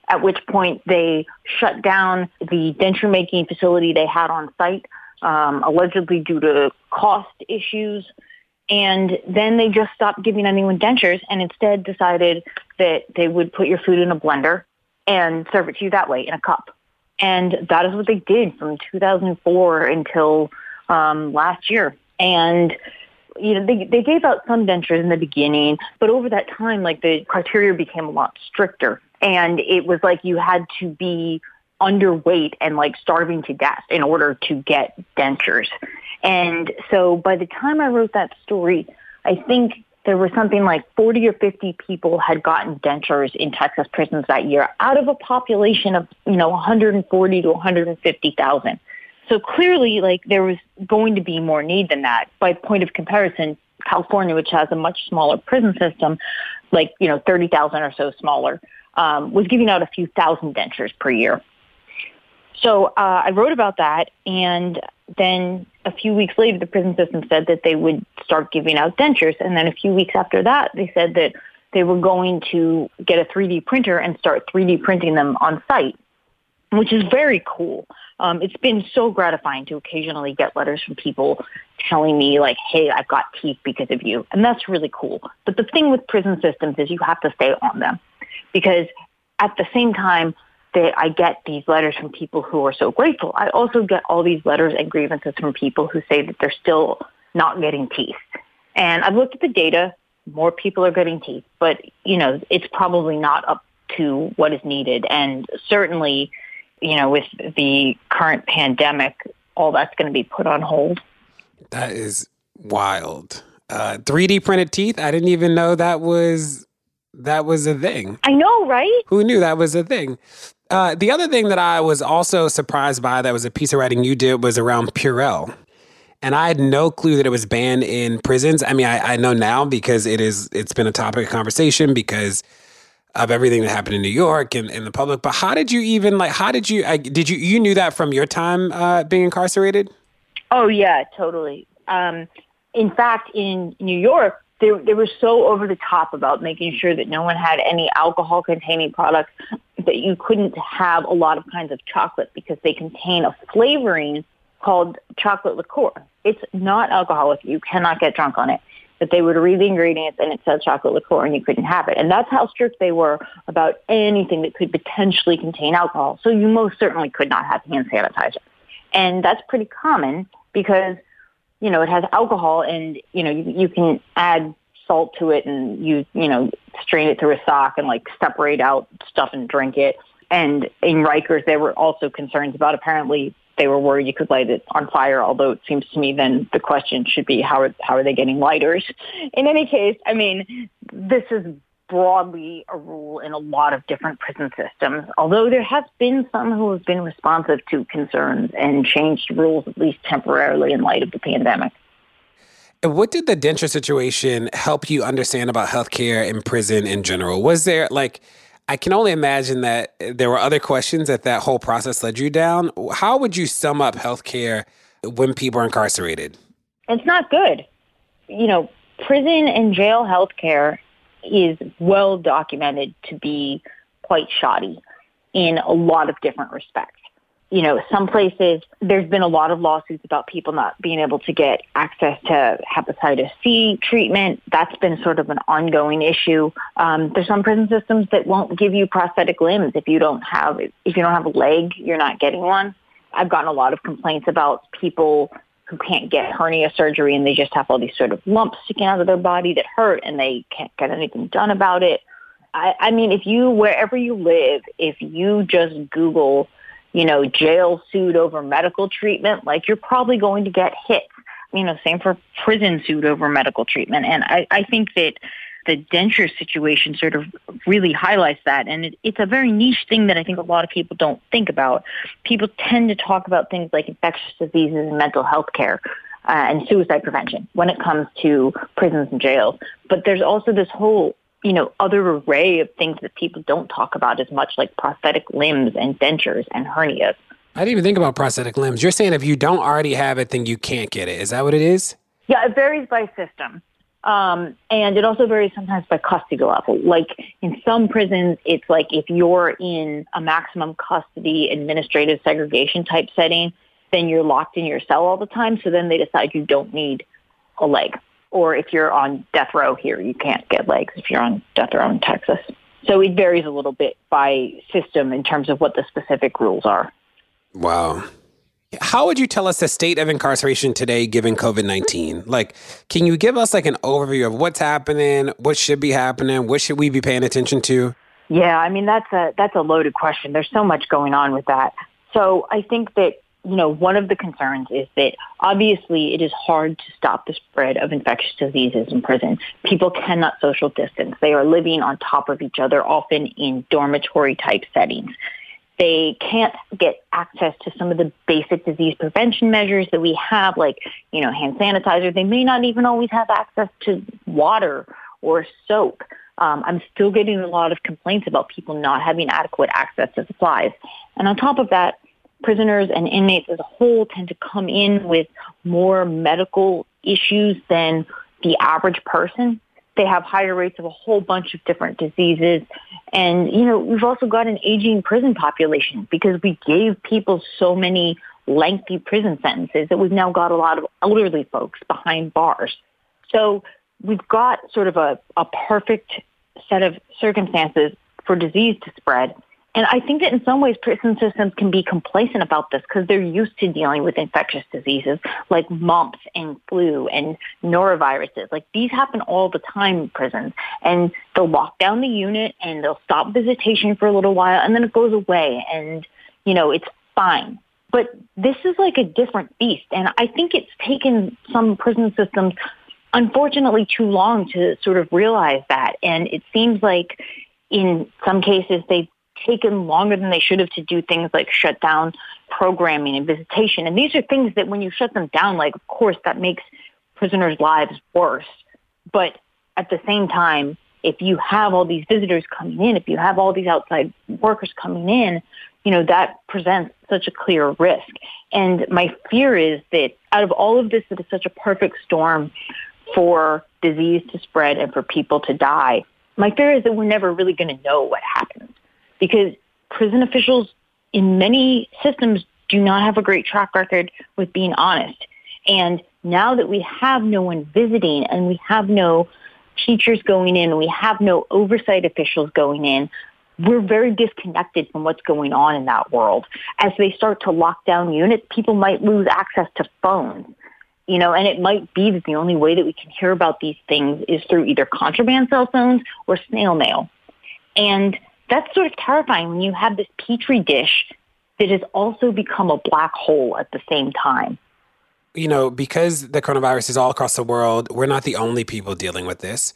at which point they shut down the denture making facility they had on site, um, allegedly due to cost issues. And then they just stopped giving anyone dentures and instead decided that they would put your food in a blender and serve it to you that way in a cup. And that is what they did from 2004 until um, last year. And you know, they, they gave out some dentures in the beginning, but over that time, like the criteria became a lot stricter. And it was like you had to be underweight and like starving to death in order to get dentures. And so by the time I wrote that story, I think there was something like 40 or 50 people had gotten dentures in Texas prisons that year out of a population of, you know, 140 to 150,000. So clearly, like there was going to be more need than that. By point of comparison, California, which has a much smaller prison system, like you know thirty thousand or so smaller, um, was giving out a few thousand dentures per year. So uh, I wrote about that, and then a few weeks later, the prison system said that they would start giving out dentures, and then a few weeks after that, they said that they were going to get a 3D printer and start 3D printing them on site, which is very cool um, it's been so gratifying to occasionally get letters from people telling me like, hey, I've got teeth because of you. And that's really cool. But the thing with prison systems is you have to stay on them because at the same time that I get these letters from people who are so grateful, I also get all these letters and grievances from people who say that they're still not getting teeth. And I've looked at the data. More people are getting teeth, but you know, it's probably not up to what is needed. And certainly you know, with the current pandemic, all that's going to be put on hold. That is wild. Uh, 3D printed teeth. I didn't even know that was that was a thing. I know, right? Who knew that was a thing? Uh, the other thing that I was also surprised by that was a piece of writing you did was around Purell. And I had no clue that it was banned in prisons. I mean, I, I know now because it is it's been a topic of conversation because of everything that happened in New York and in the public. But how did you even like? How did you? I, did you you knew that from your time uh, being incarcerated? Oh yeah, totally. Um, in fact, in New York, they they were so over the top about making sure that no one had any alcohol containing products that you couldn't have a lot of kinds of chocolate because they contain a flavoring called chocolate liqueur. It's not alcoholic. You cannot get drunk on it that they would read the ingredients and it said chocolate liqueur and you couldn't have it. And that's how strict they were about anything that could potentially contain alcohol. So you most certainly could not have hand sanitizer. And that's pretty common because, you know, it has alcohol and, you know, you, you can add salt to it and you, you know, strain it through a sock and like separate out stuff and drink it. And in Rikers, there were also concerns about apparently they were worried you could light it on fire, although it seems to me then the question should be how are, how are they getting lighters? In any case, I mean, this is broadly a rule in a lot of different prison systems, although there have been some who have been responsive to concerns and changed rules at least temporarily in light of the pandemic. What did the denture situation help you understand about healthcare in prison in general? Was there like I can only imagine that there were other questions that that whole process led you down. How would you sum up healthcare when people are incarcerated? It's not good. You know, prison and jail healthcare is well documented to be quite shoddy in a lot of different respects you know, some places there's been a lot of lawsuits about people not being able to get access to hepatitis C treatment. That's been sort of an ongoing issue. Um, there's some prison systems that won't give you prosthetic limbs if you don't have if you don't have a leg, you're not getting one. I've gotten a lot of complaints about people who can't get hernia surgery and they just have all these sort of lumps sticking out of their body that hurt and they can't get anything done about it. I, I mean, if you wherever you live, if you just Google you know, jail sued over medical treatment, like you're probably going to get hit. You know, same for prison sued over medical treatment. And I, I think that the denture situation sort of really highlights that. And it, it's a very niche thing that I think a lot of people don't think about. People tend to talk about things like infectious diseases and mental health care. Uh, and suicide prevention when it comes to prisons and jails. But there's also this whole you know, other array of things that people don't talk about as much, like prosthetic limbs and dentures and hernias. I didn't even think about prosthetic limbs. You're saying if you don't already have it, then you can't get it. Is that what it is? Yeah, it varies by system. Um, and it also varies sometimes by custody level. Like in some prisons, it's like if you're in a maximum custody administrative segregation type setting, then you're locked in your cell all the time. So then they decide you don't need a leg. Or if you're on death row here, you can't get legs if you're on death row in Texas. So it varies a little bit by system in terms of what the specific rules are. Wow. How would you tell us the state of incarceration today given COVID 19? Like, can you give us like an overview of what's happening, what should be happening, what should we be paying attention to? Yeah, I mean that's a that's a loaded question. There's so much going on with that. So I think that you know one of the concerns is that obviously it is hard to stop the spread of infectious diseases in prison. People cannot social distance. They are living on top of each other, often in dormitory type settings. They can't get access to some of the basic disease prevention measures that we have, like, you know, hand sanitizer. They may not even always have access to water or soap. Um, I'm still getting a lot of complaints about people not having adequate access to supplies. And on top of that, prisoners and inmates as a whole tend to come in with more medical issues than the average person they have higher rates of a whole bunch of different diseases. And, you know, we've also got an aging prison population because we gave people so many lengthy prison sentences that we've now got a lot of elderly folks behind bars. So we've got sort of a, a perfect set of circumstances for disease to spread. And I think that in some ways prison systems can be complacent about this because they're used to dealing with infectious diseases like mumps and flu and noroviruses. Like these happen all the time in prisons. And they'll lock down the unit and they'll stop visitation for a little while and then it goes away and, you know, it's fine. But this is like a different beast. And I think it's taken some prison systems unfortunately too long to sort of realize that. And it seems like in some cases they've taken longer than they should have to do things like shut down programming and visitation. And these are things that when you shut them down, like, of course, that makes prisoners' lives worse. But at the same time, if you have all these visitors coming in, if you have all these outside workers coming in, you know, that presents such a clear risk. And my fear is that out of all of this, it is such a perfect storm for disease to spread and for people to die. My fear is that we're never really going to know what happens because prison officials in many systems do not have a great track record with being honest. And now that we have no one visiting and we have no teachers going in, we have no oversight officials going in, we're very disconnected from what's going on in that world. As they start to lock down units, people might lose access to phones. You know, and it might be that the only way that we can hear about these things is through either contraband cell phones or snail mail. And that's sort of terrifying when you have this petri dish that has also become a black hole at the same time. You know, because the coronavirus is all across the world, we're not the only people dealing with this.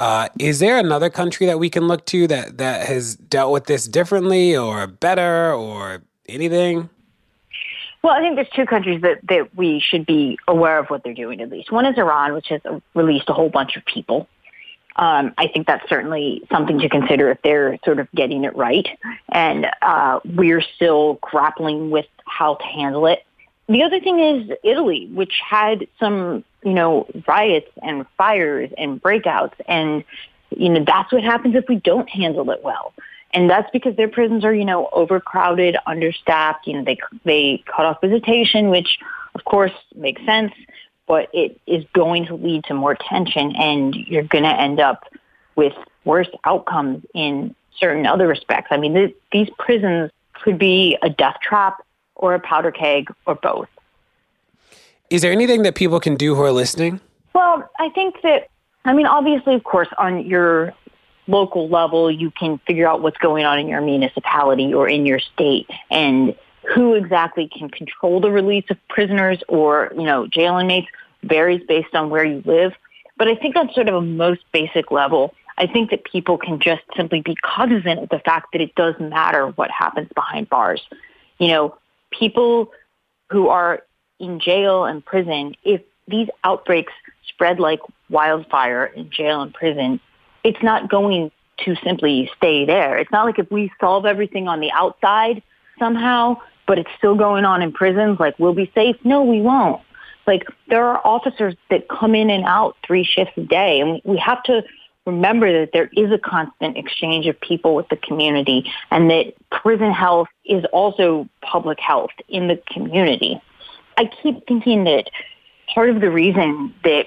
Uh, is there another country that we can look to that that has dealt with this differently or better or anything? Well, I think there's two countries that, that we should be aware of what they're doing at least. One is Iran, which has released a whole bunch of people um, I think that's certainly something to consider if they're sort of getting it right. And uh, we're still grappling with how to handle it. The other thing is Italy, which had some, you know, riots and fires and breakouts. And, you know, that's what happens if we don't handle it well. And that's because their prisons are, you know, overcrowded, understaffed. You know, they they cut off visitation, which of course makes sense but it is going to lead to more tension and you're going to end up with worse outcomes in certain other respects. I mean, th- these prisons could be a death trap or a powder keg or both. Is there anything that people can do who are listening? Well, I think that, I mean, obviously, of course, on your local level, you can figure out what's going on in your municipality or in your state and who exactly can control the release of prisoners or, you know, jail inmates varies based on where you live. But I think on sort of a most basic level, I think that people can just simply be cognizant of the fact that it does matter what happens behind bars. You know, people who are in jail and prison, if these outbreaks spread like wildfire in jail and prison, it's not going to simply stay there. It's not like if we solve everything on the outside somehow, but it's still going on in prisons, like we'll be safe. No, we won't. Like there are officers that come in and out three shifts a day, and we have to remember that there is a constant exchange of people with the community and that prison health is also public health in the community. I keep thinking that part of the reason that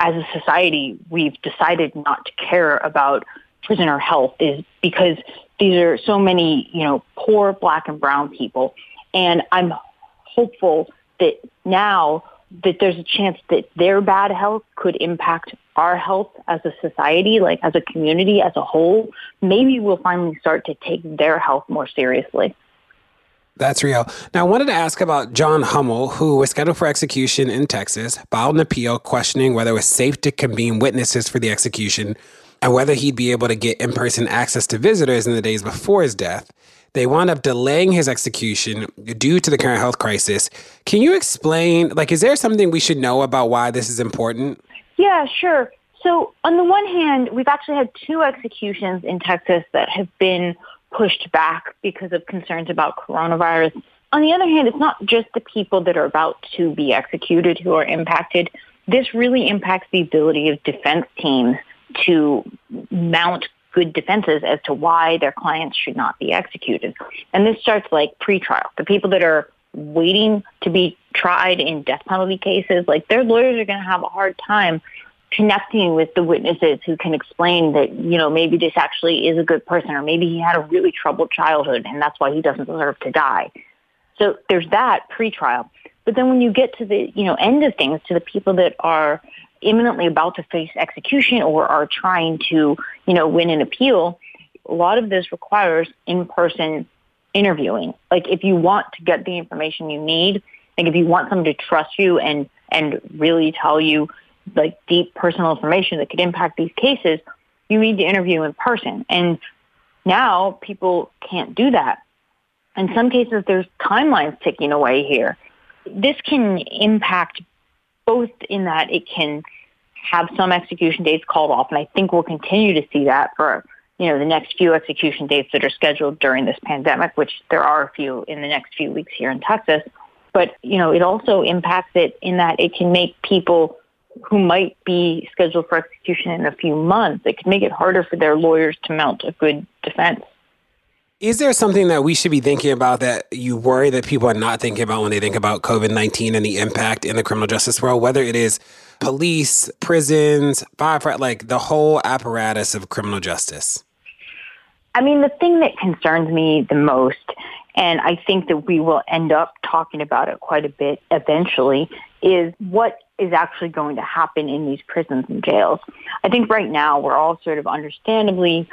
as a society we've decided not to care about prisoner health is because these are so many, you know, poor black and brown people. And I'm hopeful that now that there's a chance that their bad health could impact our health as a society, like as a community as a whole, maybe we'll finally start to take their health more seriously. That's real. Now, I wanted to ask about John Hummel, who was scheduled for execution in Texas, filed an appeal questioning whether it was safe to convene witnesses for the execution and whether he'd be able to get in person access to visitors in the days before his death. They wound up delaying his execution due to the current health crisis. Can you explain, like, is there something we should know about why this is important? Yeah, sure. So, on the one hand, we've actually had two executions in Texas that have been pushed back because of concerns about coronavirus. On the other hand, it's not just the people that are about to be executed who are impacted. This really impacts the ability of defense teams to mount good defenses as to why their clients should not be executed. And this starts like pretrial. The people that are waiting to be tried in death penalty cases, like their lawyers are going to have a hard time connecting with the witnesses who can explain that, you know, maybe this actually is a good person or maybe he had a really troubled childhood and that's why he doesn't deserve to die. So there's that pretrial. But then when you get to the, you know, end of things, to the people that are imminently about to face execution or are trying to, you know, win an appeal, a lot of this requires in-person interviewing. Like if you want to get the information you need, like if you want someone to trust you and and really tell you like deep personal information that could impact these cases, you need to interview in person. And now people can't do that. In some cases, there's timelines ticking away here. This can impact both in that it can have some execution dates called off, and I think we'll continue to see that for you know the next few execution dates that are scheduled during this pandemic, which there are a few in the next few weeks here in Texas. But you know, it also impacts it in that it can make people who might be scheduled for execution in a few months. It could make it harder for their lawyers to mount a good defense. Is there something that we should be thinking about that you worry that people are not thinking about when they think about COVID 19 and the impact in the criminal justice world, whether it is police, prisons, like the whole apparatus of criminal justice? I mean, the thing that concerns me the most, and I think that we will end up talking about it quite a bit eventually, is what is actually going to happen in these prisons and jails. I think right now we're all sort of understandably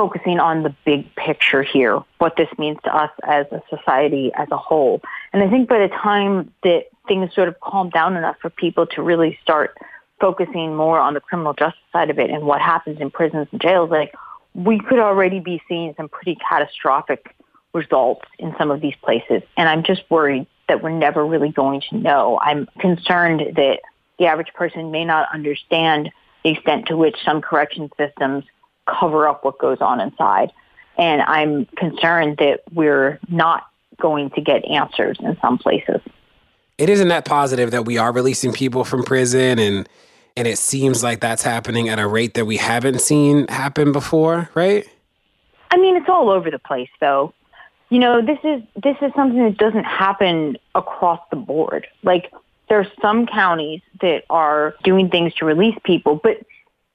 focusing on the big picture here, what this means to us as a society as a whole. And I think by the time that things sort of calm down enough for people to really start focusing more on the criminal justice side of it and what happens in prisons and jails, like we could already be seeing some pretty catastrophic results in some of these places. And I'm just worried that we're never really going to know. I'm concerned that the average person may not understand the extent to which some correction systems cover up what goes on inside. And I'm concerned that we're not going to get answers in some places. It isn't that positive that we are releasing people from prison and and it seems like that's happening at a rate that we haven't seen happen before, right? I mean, it's all over the place though. You know, this is this is something that doesn't happen across the board. Like there are some counties that are doing things to release people, but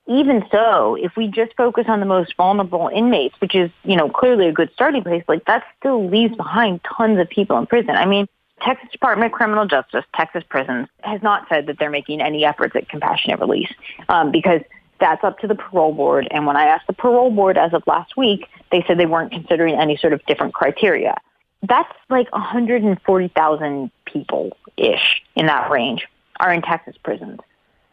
even so, if we just focus on the most vulnerable inmates, which is, you know, clearly a good starting place, like that still leaves behind tons of people in prison. I mean, Texas Department of Criminal Justice, Texas Prisons, has not said that they're making any efforts at compassionate release um, because that's up to the parole board. And when I asked the parole board as of last week, they said they weren't considering any sort of different criteria. That's like 140,000 people-ish in that range are in Texas prisons.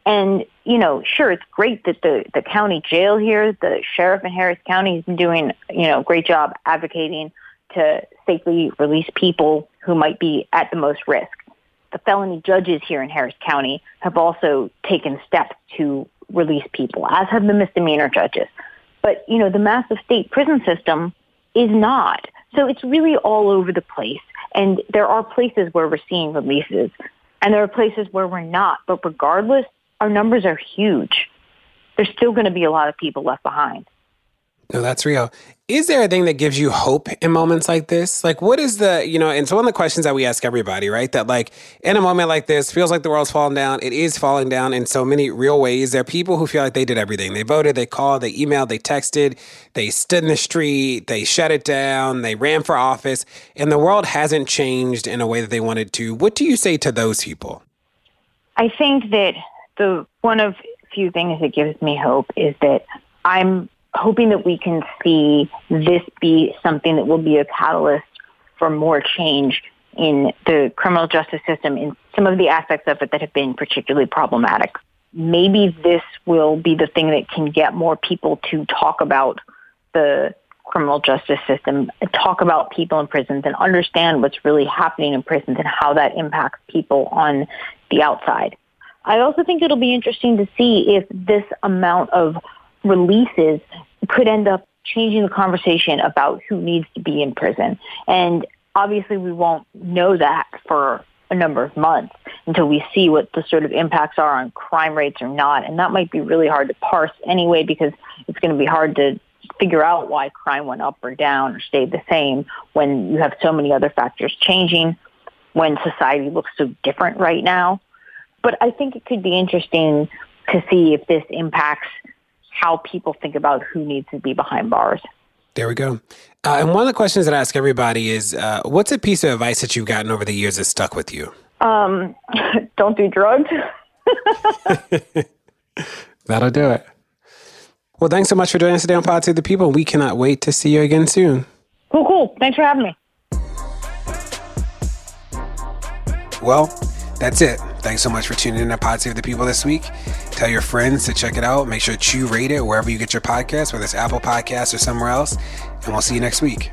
And, you know, sure, it's great that the, the county jail here, the sheriff in Harris County has been doing, you know, great job advocating to safely release people who might be at the most risk. The felony judges here in Harris County have also taken steps to release people, as have the misdemeanor judges. But, you know, the massive state prison system is not. So it's really all over the place. And there are places where we're seeing releases And there are places where we're not. But regardless, our numbers are huge. There's still going to be a lot of people left behind. No, that's real. Is there a thing that gives you hope in moments like this? Like, what is the, you know, and so one of the questions that we ask everybody, right? That, like, in a moment like this, feels like the world's falling down. It is falling down in so many real ways. There are people who feel like they did everything. They voted, they called, they emailed, they texted, they stood in the street, they shut it down, they ran for office, and the world hasn't changed in a way that they wanted to. What do you say to those people? I think that the one of few things that gives me hope is that I'm hoping that we can see this be something that will be a catalyst for more change in the criminal justice system in some of the aspects of it that have been particularly problematic. Maybe this will be the thing that can get more people to talk about the criminal justice system, talk about people in prisons and understand what's really happening in prisons and how that impacts people on the outside. I also think it'll be interesting to see if this amount of releases could end up changing the conversation about who needs to be in prison. And obviously we won't know that for a number of months until we see what the sort of impacts are on crime rates or not. And that might be really hard to parse anyway because it's going to be hard to figure out why crime went up or down or stayed the same when you have so many other factors changing, when society looks so different right now. But I think it could be interesting to see if this impacts how people think about who needs to be behind bars. There we go. Uh, and one of the questions that I ask everybody is uh, what's a piece of advice that you've gotten over the years that stuck with you? Um, [LAUGHS] don't do drugs. [LAUGHS] [LAUGHS] That'll do it. Well, thanks so much for joining us today on Pod Save the People. We cannot wait to see you again soon. Cool, cool. Thanks for having me. Well, that's it. Thanks so much for tuning in to Pod Save the People this week. Tell your friends to check it out. Make sure to rate it wherever you get your podcast, whether it's Apple Podcasts or somewhere else. And we'll see you next week.